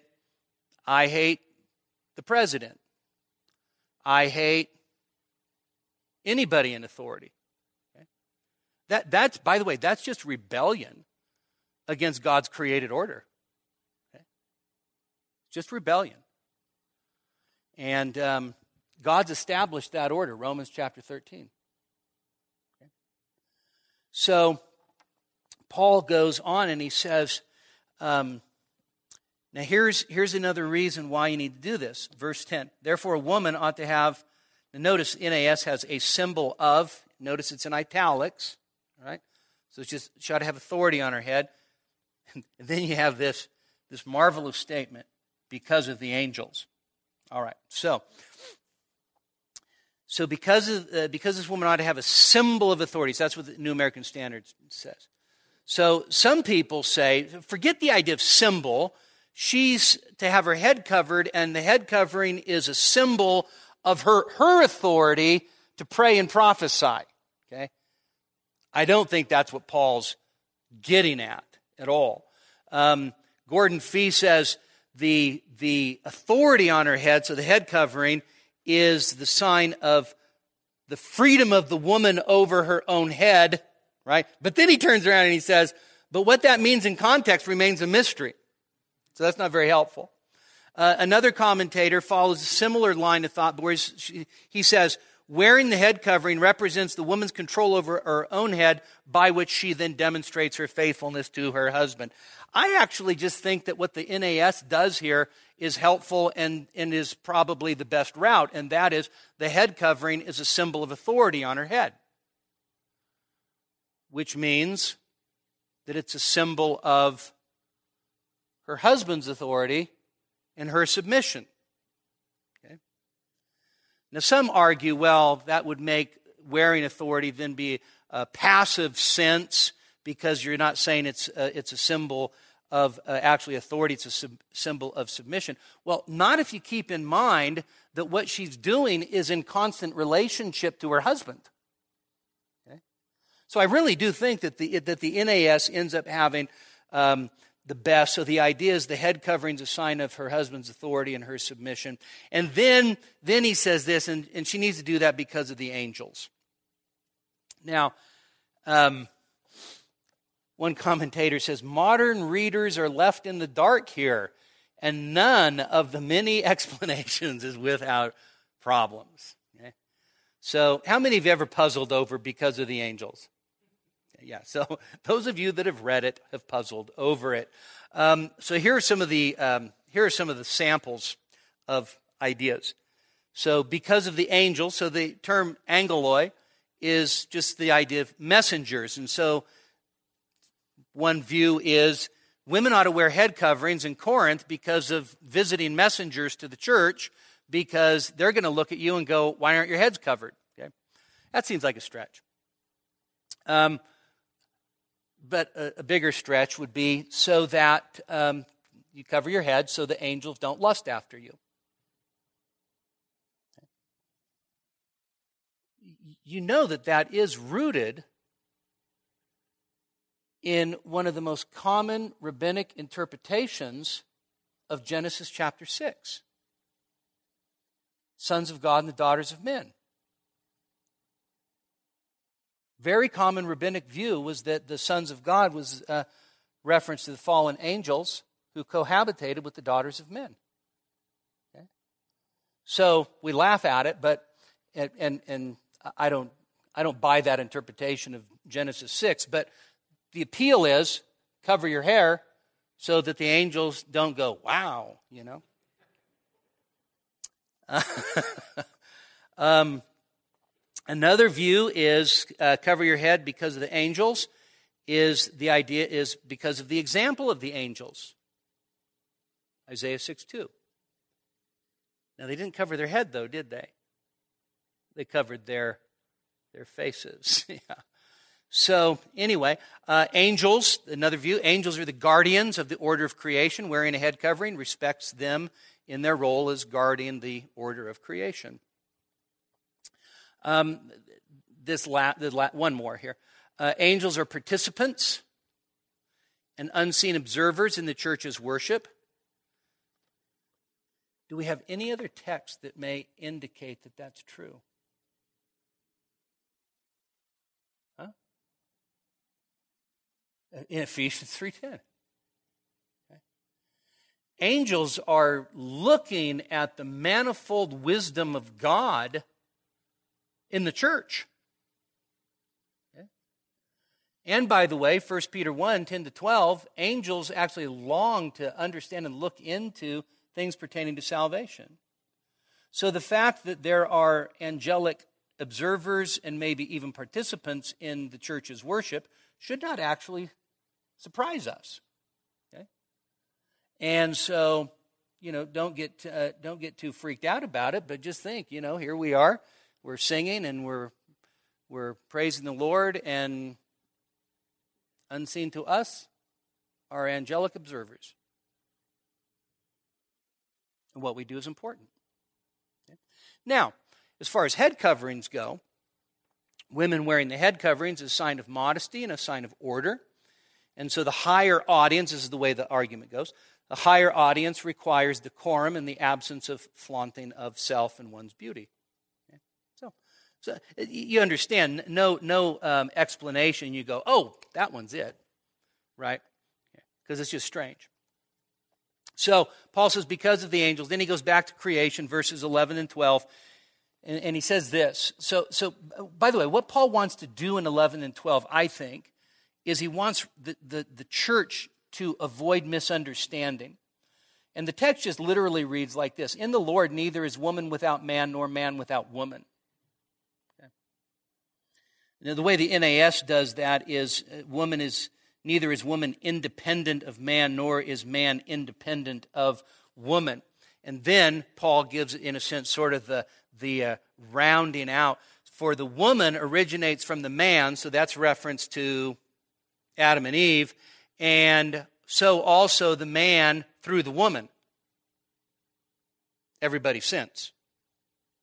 I hate the president. I hate anybody in authority. Okay? That, that's, by the way, that's just rebellion against God's created order. Okay? Just rebellion. And um, God's established that order, Romans chapter 13. So, Paul goes on and he says, um, now, here's, here's another reason why you need to do this. Verse 10. Therefore, a woman ought to have, notice NAS has a symbol of, notice it's in italics, right? So it's just, she ought to have authority on her head. And then you have this, this marvelous statement because of the angels. All right, so. So, because, of, uh, because this woman ought to have a symbol of authority, so that's what the New American Standard says. So, some people say, forget the idea of symbol she's to have her head covered, and the head covering is a symbol of her, her authority to pray and prophesy. Okay? I don't think that's what Paul's getting at at all. Um, Gordon Fee says the, the authority on her head, so the head covering, is the sign of the freedom of the woman over her own head, right? But then he turns around and he says, but what that means in context remains a mystery. So that's not very helpful. Uh, another commentator follows a similar line of thought, where he says, wearing the head covering represents the woman's control over her own head, by which she then demonstrates her faithfulness to her husband. I actually just think that what the NAS does here is helpful and, and is probably the best route, and that is the head covering is a symbol of authority on her head, which means that it's a symbol of her husband's authority and her submission. Okay? Now, some argue, well, that would make wearing authority then be a passive sense because you're not saying it's a, it's a symbol of uh, actually authority, it's a sub- symbol of submission. Well, not if you keep in mind that what she's doing is in constant relationship to her husband. Okay? So I really do think that the, that the NAS ends up having um, the best. So the idea is the head covering is a sign of her husband's authority and her submission. And then, then he says this, and, and she needs to do that because of the angels. Now, um, one commentator says modern readers are left in the dark here, and none of the many explanations is without problems. Okay? So, how many of you ever puzzled over because of the angels? Yeah, so those of you that have read it have puzzled over it. Um, so here are some of the um, here are some of the samples of ideas. So because of the angel, so the term angeloi is just the idea of messengers, and so one view is women ought to wear head coverings in Corinth because of visiting messengers to the church, because they're going to look at you and go, "Why aren't your heads covered?" Okay, that seems like a stretch. Um, but a, a bigger stretch would be so that um, you cover your head so the angels don't lust after you. You know that that is rooted in one of the most common rabbinic interpretations of Genesis chapter 6. sons of God and the daughters of men. Very common rabbinic view was that the sons of God was uh, a reference to the fallen angels who cohabitated with the daughters of men. Okay? So we laugh at it, but and, and, and I don't I don't buy that interpretation of Genesis 6, but the appeal is cover your hair so that the angels don't go, wow, you know. um, another view is uh, cover your head because of the angels. Is the idea is because of the example of the angels. Isaiah 6 2. Now, they didn't cover their head, though, did they? They covered their, their faces. yeah. So, anyway, uh, angels, another view, angels are the guardians of the order of creation. Wearing a head covering respects them in their role as guarding the order of creation. Um, this la- la- one more here. Uh, angels are participants and unseen observers in the church's worship. Do we have any other text that may indicate that that's true? In Ephesians 3:10. Okay. Angels are looking at the manifold wisdom of God in the church. Okay. And by the way, 1 Peter 1 10 to 12, angels actually long to understand and look into things pertaining to salvation. So the fact that there are angelic observers and maybe even participants in the church's worship should not actually surprise us. Okay? And so, you know, don't get uh, don't get too freaked out about it, but just think, you know, here we are, we're singing and we're we're praising the Lord, and unseen to us are angelic observers. And what we do is important. Okay? Now, as far as head coverings go, women wearing the head coverings is a sign of modesty and a sign of order. And so the higher audience, this is the way the argument goes, the higher audience requires decorum in the absence of flaunting of self and one's beauty. Okay? So, so you understand, no, no um, explanation. You go, oh, that one's it, right? Because it's just strange. So Paul says, because of the angels. Then he goes back to creation, verses 11 and 12. And, and, he says this. So, so, by the way, what Paul wants to do in 11 and 12, I think, is he wants the, the, the church to avoid misunderstanding. And the text just literally reads like this In the Lord, neither is woman without man nor man without woman. Okay. Now, the way the NAS does that is uh, woman is neither is woman independent of man nor is man independent of woman. And then Paul gives, in a sense, sort of the, the uh, rounding out. For the woman originates from the man, so that's reference to Adam and Eve, and so also the man through the woman. Everybody sins.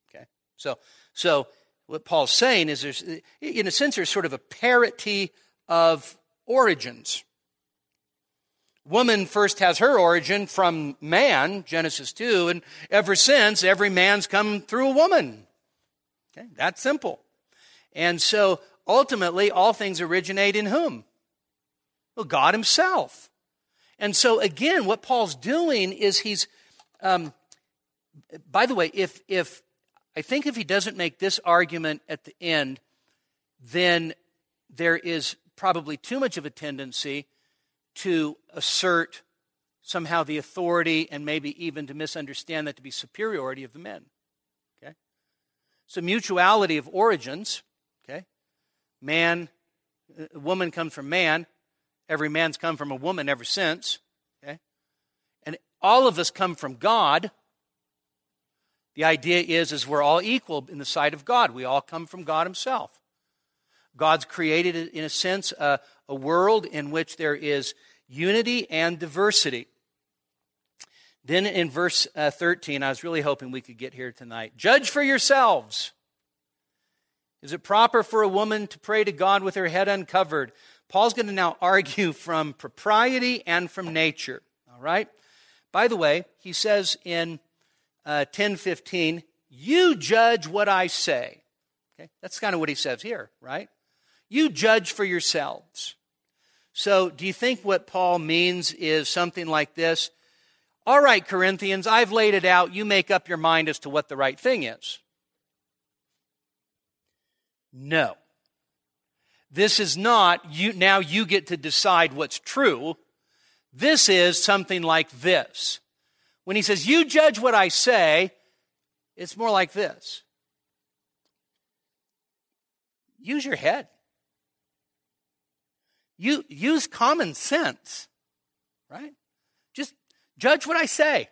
Okay? So, so what Paul's saying is there's, in a sense, there's sort of a parity of origins. Woman first has her origin from man, Genesis 2, and ever since, every man's come through a woman. Okay? That's simple. And so ultimately, all things originate in whom? Well, God Himself. And so, again, what Paul's doing is he's, um, by the way, if, if, I think if he doesn't make this argument at the end, then there is probably too much of a tendency to assert somehow the authority and maybe even to misunderstand that to be superiority of the men. Okay? So, mutuality of origins, okay? Man, woman comes from man, Every man's come from a woman ever since. Okay? And all of us come from God. The idea is, is we're all equal in the sight of God. We all come from God Himself. God's created, in a sense, a, a world in which there is unity and diversity. Then in verse uh, 13, I was really hoping we could get here tonight. Judge for yourselves. Is it proper for a woman to pray to God with her head uncovered? Paul's going to now argue from propriety and from nature. All right? By the way, he says in uh, 1015, You judge what I say. Okay? That's kind of what he says here, right? You judge for yourselves. So, do you think what Paul means is something like this? All right, Corinthians, I've laid it out. You make up your mind as to what the right thing is. No. This is not you now you get to decide what's true. This is something like this. When he says, You judge what I say, it's more like this use your head. You, use common sense, right? Just judge what I say.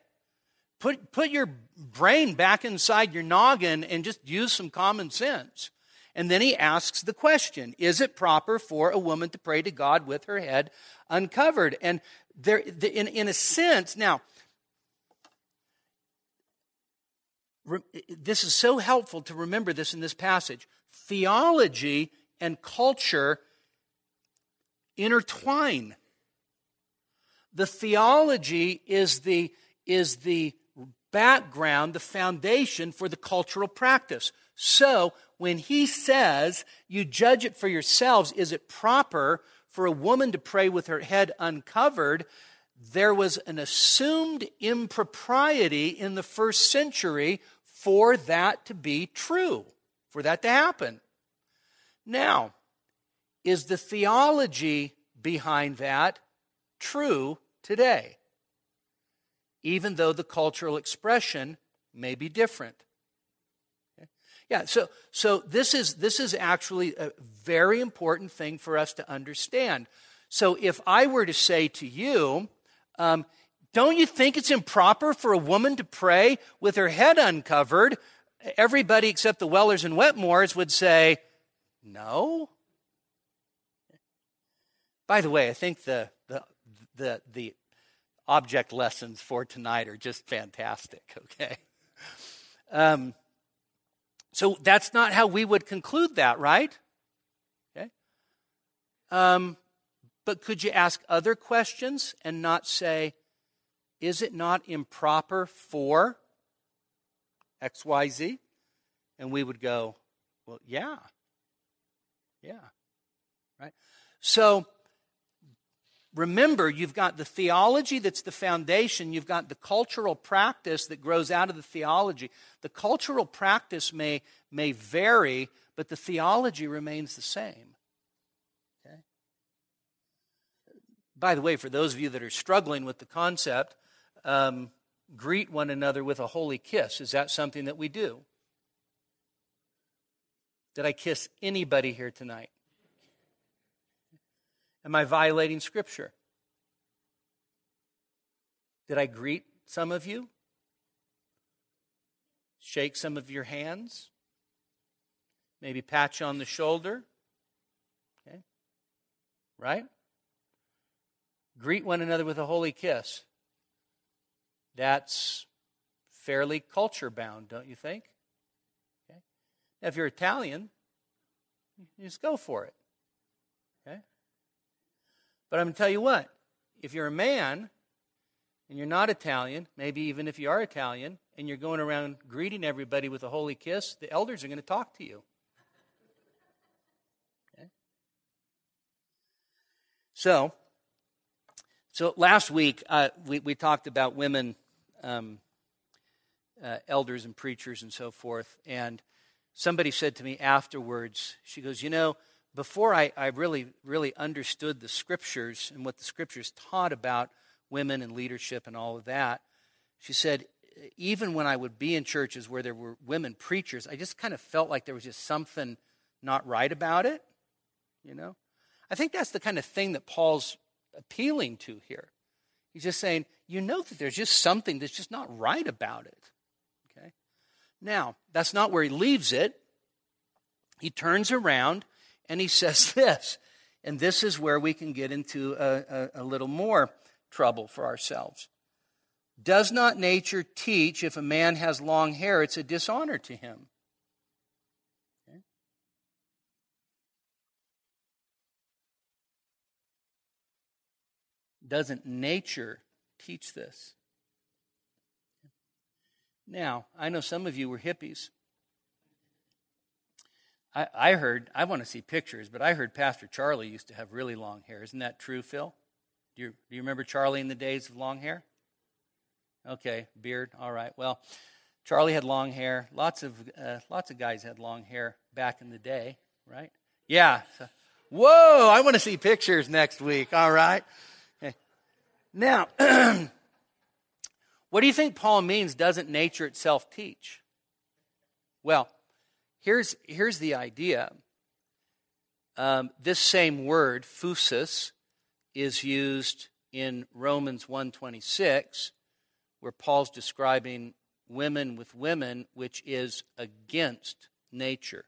Put, put your brain back inside your noggin and just use some common sense. And then he asks the question Is it proper for a woman to pray to God with her head uncovered? And there, in, in a sense, now, this is so helpful to remember this in this passage. Theology and culture intertwine. The theology is the, is the background, the foundation for the cultural practice. So, when he says, you judge it for yourselves, is it proper for a woman to pray with her head uncovered? There was an assumed impropriety in the first century for that to be true, for that to happen. Now, is the theology behind that true today? Even though the cultural expression may be different. Yeah, so, so this, is, this is actually a very important thing for us to understand. So if I were to say to you, um, don't you think it's improper for a woman to pray with her head uncovered? Everybody except the Wellers and Wetmores would say, no. By the way, I think the, the, the, the object lessons for tonight are just fantastic, okay? Um, so that's not how we would conclude that, right? Okay. Um, but could you ask other questions and not say, is it not improper for XYZ? And we would go, Well, yeah. Yeah. Right? So remember, you've got the theology that's the foundation, you've got the cultural practice that grows out of the theology. The cultural practice may, may vary, but the theology remains the same. Okay? By the way, for those of you that are struggling with the concept, um, greet one another with a holy kiss. Is that something that we do? Did I kiss anybody here tonight? Am I violating Scripture? Did I greet some of you? Shake some of your hands? Maybe pat you on the shoulder? Okay? Right? Greet one another with a holy kiss. That's fairly culture bound, don't you think? Okay. Now, if you're Italian, you just go for it. But I'm going to tell you what if you're a man and you're not Italian, maybe even if you are Italian, and you're going around greeting everybody with a holy kiss, the elders are going to talk to you. Okay? So, so last week uh, we, we talked about women um, uh, elders and preachers and so forth. And somebody said to me afterwards, she goes, You know, before I, I really, really understood the scriptures and what the scriptures taught about women and leadership and all of that, she said, even when I would be in churches where there were women preachers, I just kind of felt like there was just something not right about it. You know? I think that's the kind of thing that Paul's appealing to here. He's just saying, you know that there's just something that's just not right about it. Okay? Now, that's not where he leaves it. He turns around and he says this. And this is where we can get into a, a, a little more trouble for ourselves. Does not nature teach if a man has long hair, it's a dishonor to him? Doesn't nature teach this. Now, I know some of you were hippies. I, I heard, I want to see pictures, but I heard Pastor Charlie used to have really long hair. Isn't that true, Phil? Do you, do you remember Charlie in the days of long hair? Okay, beard. All right. Well, Charlie had long hair. Lots of uh, lots of guys had long hair back in the day, right? Yeah. So, whoa! I want to see pictures next week. All right. Okay. Now, what do you think Paul means? Doesn't nature itself teach? Well, here's here's the idea. Um, this same word, phusis, is used in Romans 126 where Paul's describing women with women, which is against nature.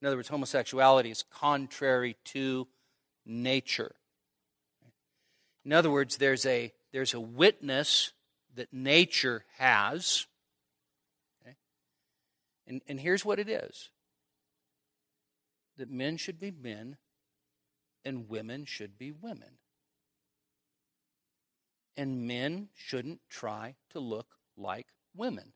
In other words, homosexuality is contrary to nature. In other words, there's a, there's a witness that nature has. And, and here's what it is that men should be men and women should be women and men shouldn't try to look like women.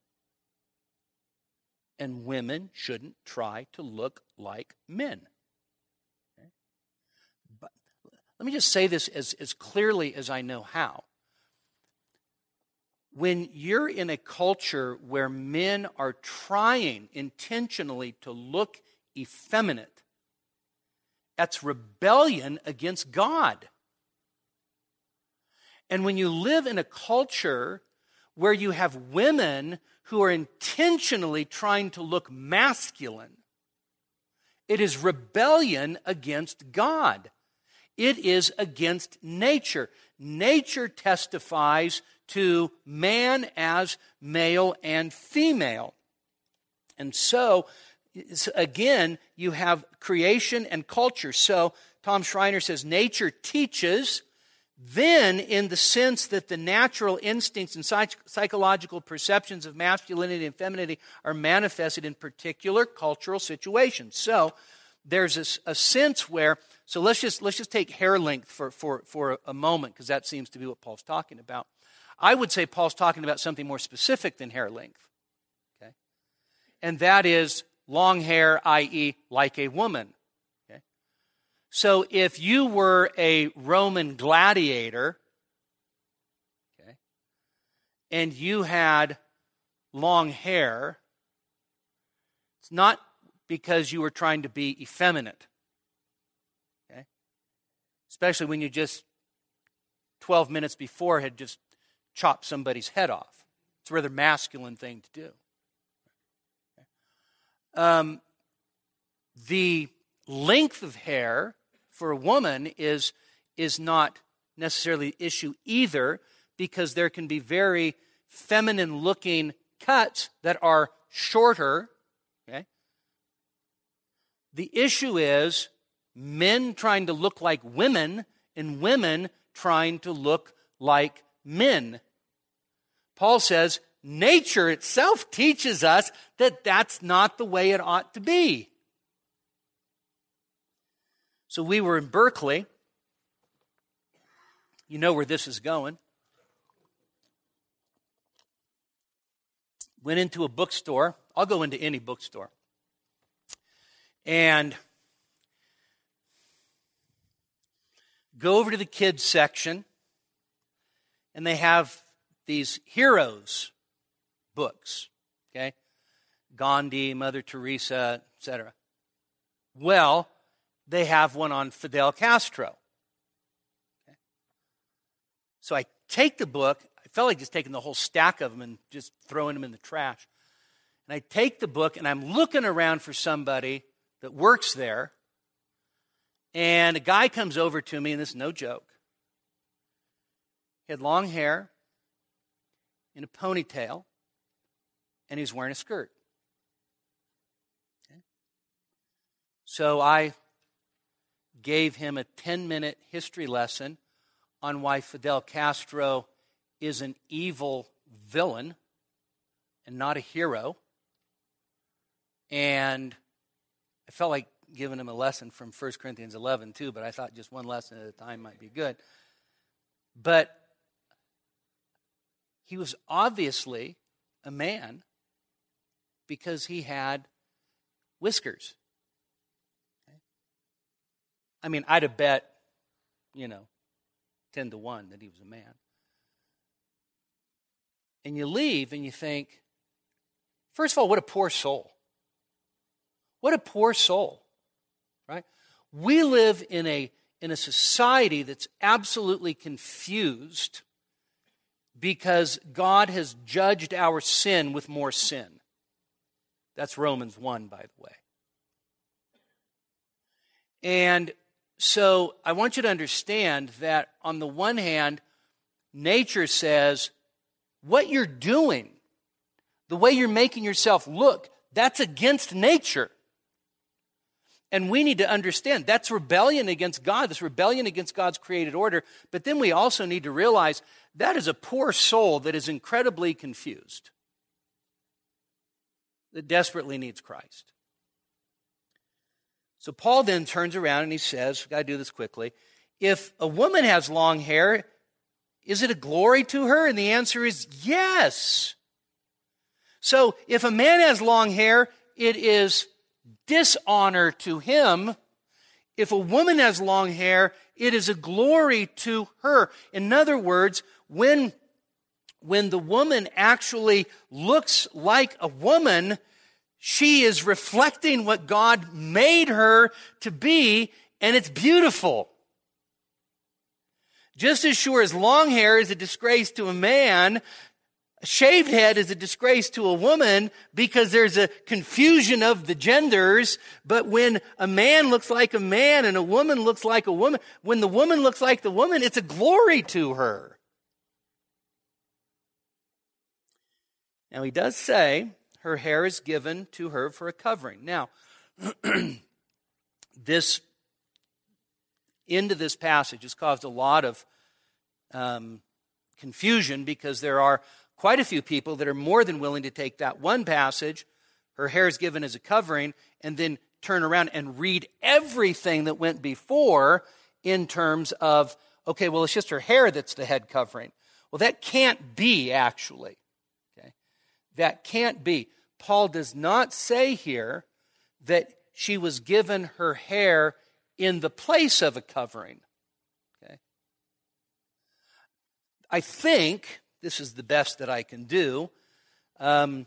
And women shouldn't try to look like men. Okay? But let me just say this as, as clearly as I know how. When you're in a culture where men are trying intentionally to look effeminate, that's rebellion against God. And when you live in a culture where you have women who are intentionally trying to look masculine, it is rebellion against God. It is against nature. Nature testifies to man as male and female. And so, again, you have creation and culture. So, Tom Schreiner says nature teaches then, in the sense that the natural instincts and psych- psychological perceptions of masculinity and femininity are manifested in particular cultural situations. So, there's a, a sense where, so let's just, let's just take hair length for, for, for a moment, because that seems to be what Paul's talking about. I would say Paul's talking about something more specific than hair length. Okay? And that is long hair, i.e., like a woman. Okay? So if you were a Roman gladiator, okay, and you had long hair, it's not because you were trying to be effeminate. Okay? Especially when you just 12 minutes before had just chopped somebody's head off. It's a rather masculine thing to do. Um, the length of hair for a woman is, is not necessarily the issue either, because there can be very feminine looking cuts that are shorter. Okay? The issue is men trying to look like women and women trying to look like men. Paul says nature itself teaches us that that's not the way it ought to be. So we were in Berkeley. You know where this is going. Went into a bookstore. I'll go into any bookstore. And go over to the kids section, and they have these heroes books, okay? Gandhi, Mother Teresa, etc. Well, they have one on Fidel Castro. Okay. So I take the book. I felt like just taking the whole stack of them and just throwing them in the trash. And I take the book and I'm looking around for somebody that works there. And a guy comes over to me, and this is no joke. He had long hair in a ponytail, and he's wearing a skirt. Okay. So I gave him a 10 minute history lesson on why Fidel Castro is an evil villain and not a hero. And I felt like giving him a lesson from 1 Corinthians 11 too, but I thought just one lesson at a time might be good. But he was obviously a man because he had whiskers. I mean, I'd have bet, you know, 10 to 1 that he was a man. And you leave and you think, first of all, what a poor soul. What a poor soul, right? We live in a, in a society that's absolutely confused because God has judged our sin with more sin. That's Romans 1, by the way. And so I want you to understand that on the one hand, nature says, what you're doing, the way you're making yourself look, that's against nature. And we need to understand that's rebellion against God, this rebellion against God's created order. But then we also need to realize that is a poor soul that is incredibly confused, that desperately needs Christ. So Paul then turns around and he says, I've got to do this quickly. If a woman has long hair, is it a glory to her? And the answer is yes. So if a man has long hair, it is dishonor to him. If a woman has long hair, it is a glory to her. In other words, when, when the woman actually looks like a woman, she is reflecting what God made her to be, and it's beautiful. Just as sure as long hair is a disgrace to a man, shaved head is a disgrace to a woman because there's a confusion of the genders. But when a man looks like a man and a woman looks like a woman, when the woman looks like the woman, it's a glory to her. Now, he does say her hair is given to her for a covering. Now, this into this passage has caused a lot of um, confusion because there are quite a few people that are more than willing to take that one passage, her hair is given as a covering, and then turn around and read everything that went before in terms of, okay, well, it's just her hair that's the head covering. Well, that can't be actually. Okay? That can't be. Paul does not say here that she was given her hair in the place of a covering. Okay? I think this is the best that I can do. Um,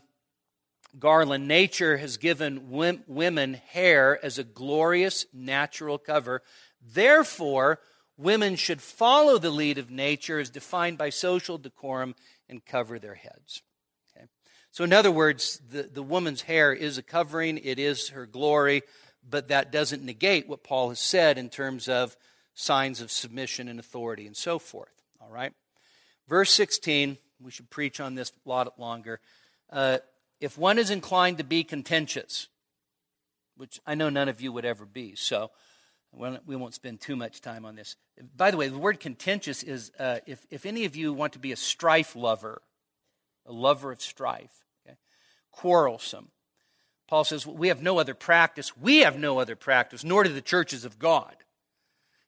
Garland, nature has given women hair as a glorious natural cover. Therefore, women should follow the lead of nature as defined by social decorum and cover their heads. So, in other words, the, the woman's hair is a covering, it is her glory, but that doesn't negate what Paul has said in terms of signs of submission and authority and so forth. All right? Verse 16, we should preach on this a lot longer. Uh, if one is inclined to be contentious, which I know none of you would ever be, so we won't spend too much time on this. By the way, the word contentious is uh, if, if any of you want to be a strife lover, a lover of strife, okay? quarrelsome. Paul says, We have no other practice. We have no other practice, nor do the churches of God.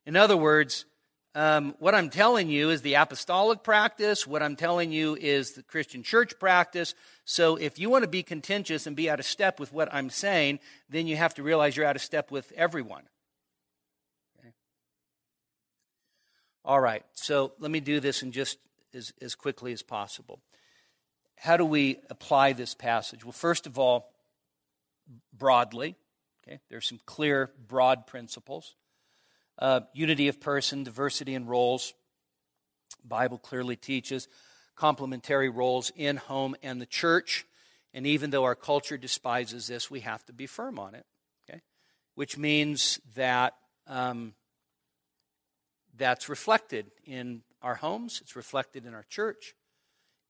In other words, um, what I'm telling you is the apostolic practice. What I'm telling you is the Christian church practice. So if you want to be contentious and be out of step with what I'm saying, then you have to realize you're out of step with everyone. Okay? All right, so let me do this in just as, as quickly as possible how do we apply this passage? Well, first of all, broadly, okay, there's some clear, broad principles. Uh, unity of person, diversity in roles. Bible clearly teaches complementary roles in home and the church. And even though our culture despises this, we have to be firm on it. Okay? Which means that um, that's reflected in our homes, it's reflected in our church,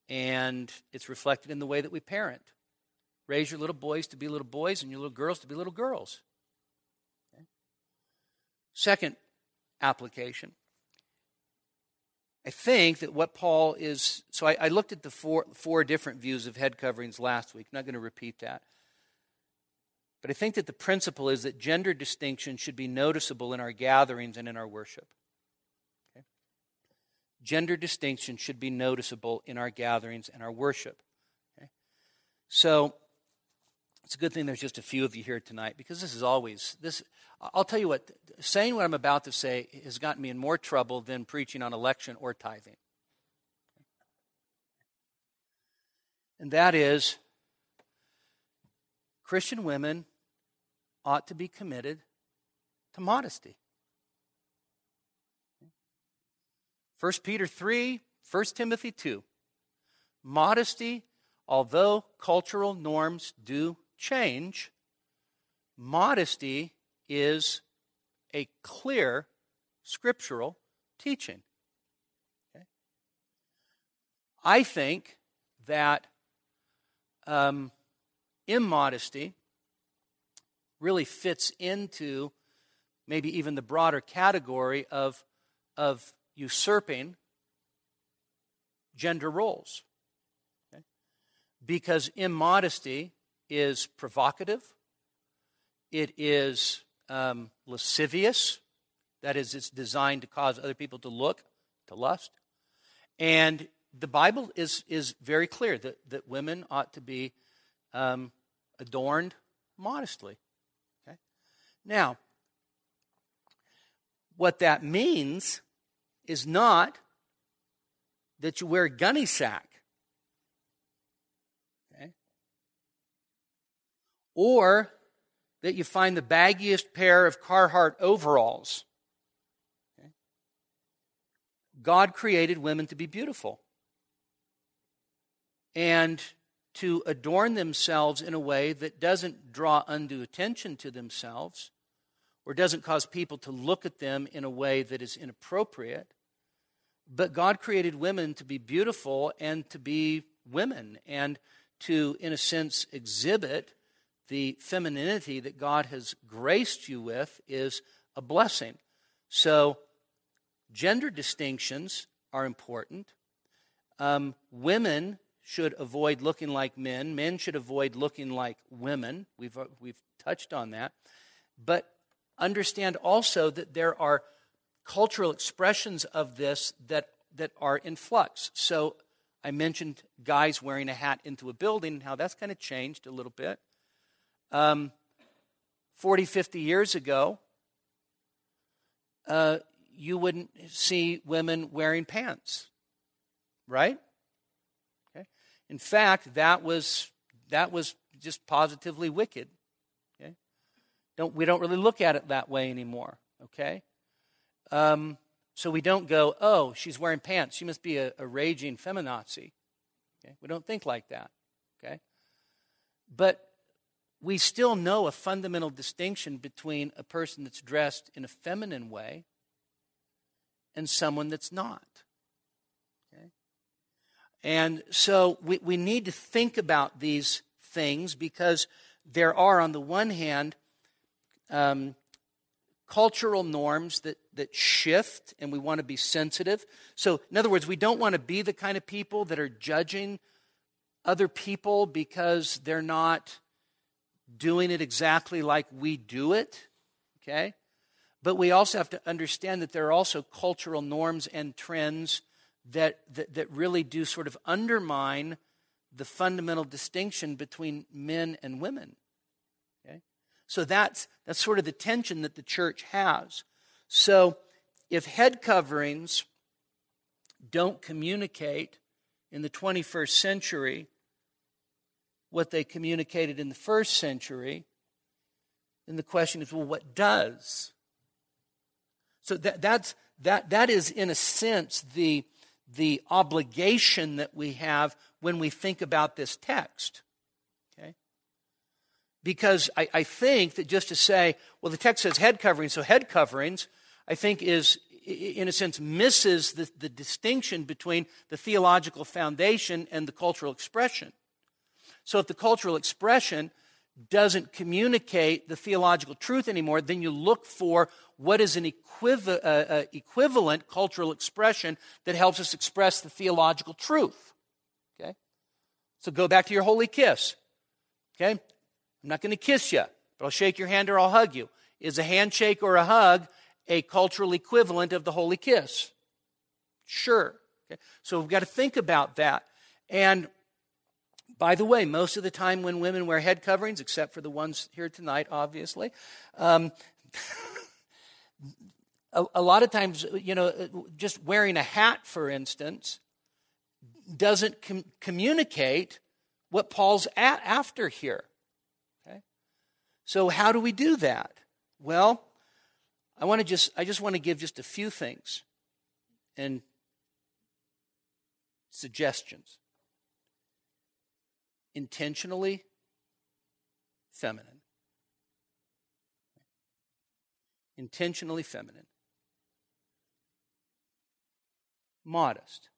and it's reflected in the way that we parent. Raise your little boys to be little boys and your little girls to be little girls. Second application. I think that what Paul is, so I, I looked at the four, four different views of head coverings last week. I'm not going to repeat that. But I think that the principle is that gender distinction should be noticeable in our gatherings and in our worship. Okay? gender distinction should be noticeable in our gatherings and our worship. Okay? So it's a good thing there's just a few of you here tonight because this is always this I'll tell you what saying what I'm about to say has gotten me in more trouble than preaching on election or tithing. And that is Christian women ought to be committed to modesty. 1 Peter 3, 1 Timothy 2. Modesty, although cultural norms do change, modesty is a clear scriptural teaching. Okay? I think that um, immodesty really fits into maybe even the broader category of, of usurping gender roles. Because immodesty is provocative, it is um, lascivious, that is, it's designed to cause other people to look, to lust. And the Bible is, is very clear that, that women ought to be um, adorned modestly. Okay? Now, what that means is not that you wear a gunny sack. Okay? Or that you find the baggiest pair of Carhartt overalls. Okay? God created women to be beautiful and to adorn themselves in a way that doesn't draw undue attention to themselves or doesn't cause people to look at them in a way that is inappropriate. But God created women to be beautiful and to be women and to, in a sense, exhibit the femininity that God has graced you with is a blessing. So, gender distinctions are important. Um, women should avoid looking like men. Men should avoid looking like women. We've, we've touched on that. But understand also that there are cultural expressions of this that, that are in flux. So I mentioned guys wearing a hat into a building, how that's kind of changed a little bit. Um, 40, 50 years ago, uh, you wouldn't see women wearing pants, right? Okay. In fact, that was that was just positively wicked. Okay. Don't, we don't really look at it that way anymore, okay? Um, so we don't go, oh, she's wearing pants. She must be a, a raging feminazi. Okay? We don't think like that, okay? But we still know a fundamental distinction between a person that's dressed in a feminine way and someone that's not. Okay? And so we, we need to think about these things because there are, on the one hand, um, cultural norms that, that shift, and we want to be sensitive. So, in other words, we don't want to be the kind of people that are judging other people because they're not doing it exactly like we do it, okay? But we also have to understand that there are also cultural norms and trends that, that, that really do sort of undermine the fundamental distinction between men and women. Okay? So that's, that's sort of the tension that the church has. So if head coverings don't communicate in the 21st century what they communicated in the first century, then the question is well, what does? So that, that's, that, that is, in a sense, the, the obligation that we have when we think about this text. Okay? Because I, I think that just to say, well, the text says head coverings, so head coverings, I think is, in a sense, misses the, the distinction between the theological foundation and the cultural expression. So if the cultural expression doesn't communicate the theological truth anymore, then you look for what is an uh, uh, equivalent cultural expression that helps us express the theological truth. Okay? So go back to your holy kiss. Okay? I'm not going to kiss you, but I'll shake your hand or I'll hug you. Is a handshake or a hug a cultural equivalent of the holy kiss? Sure. Okay? So we've got to think about that. And by the way, most of the time when women wear head coverings, except for the ones here tonight, obviously, um, a, a, lot of times, you know, just wearing a hat, for instance, doesn't com- communicate what Paul's at after here. Okay? So how do we do that? Well, I want to just I just want to give just a few things and suggestions. Intentionally feminine. Intentionally feminine. Modest.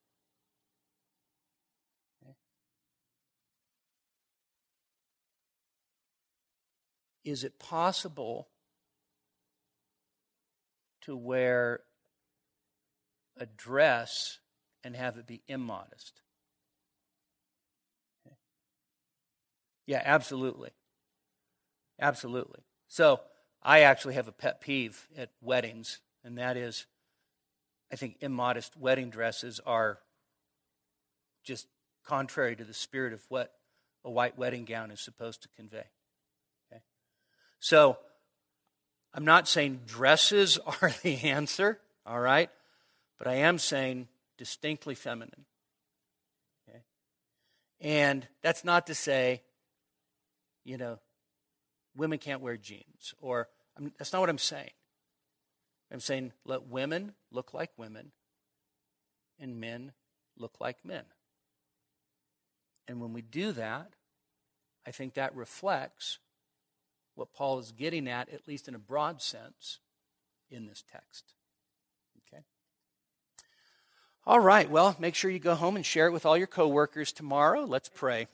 Is it possible to wear a dress and have it be immodest? Yeah, absolutely. Absolutely. So, I actually have a pet peeve at weddings, and that is I think immodest wedding dresses are just contrary to the spirit of what a white wedding gown is supposed to convey. So I'm not saying dresses are the answer, all right? But I am saying distinctly feminine. Okay? And that's not to say, you know, women can't wear jeans, or I'm, that's not what I'm saying. I'm saying let women look like women and men look like men. And when we do that, I think that reflects what Paul is getting at, at least in a broad sense, in this text. Okay? All right, well, make sure you go home and share it with all your coworkers tomorrow. Let's pray.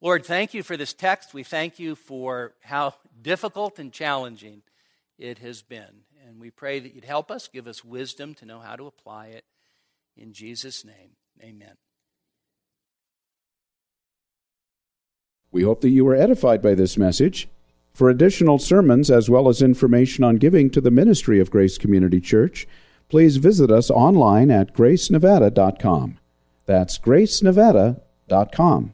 Lord, thank you for this text. We thank you for how difficult and challenging it has been. And we pray that you'd help us, give us wisdom to know how to apply it. In Jesus' name, amen. We hope that you were edified by this message. For additional sermons as well as information on giving to the ministry of Grace Community Church, please visit us online at gracenevada.com. That's gracenevada.com.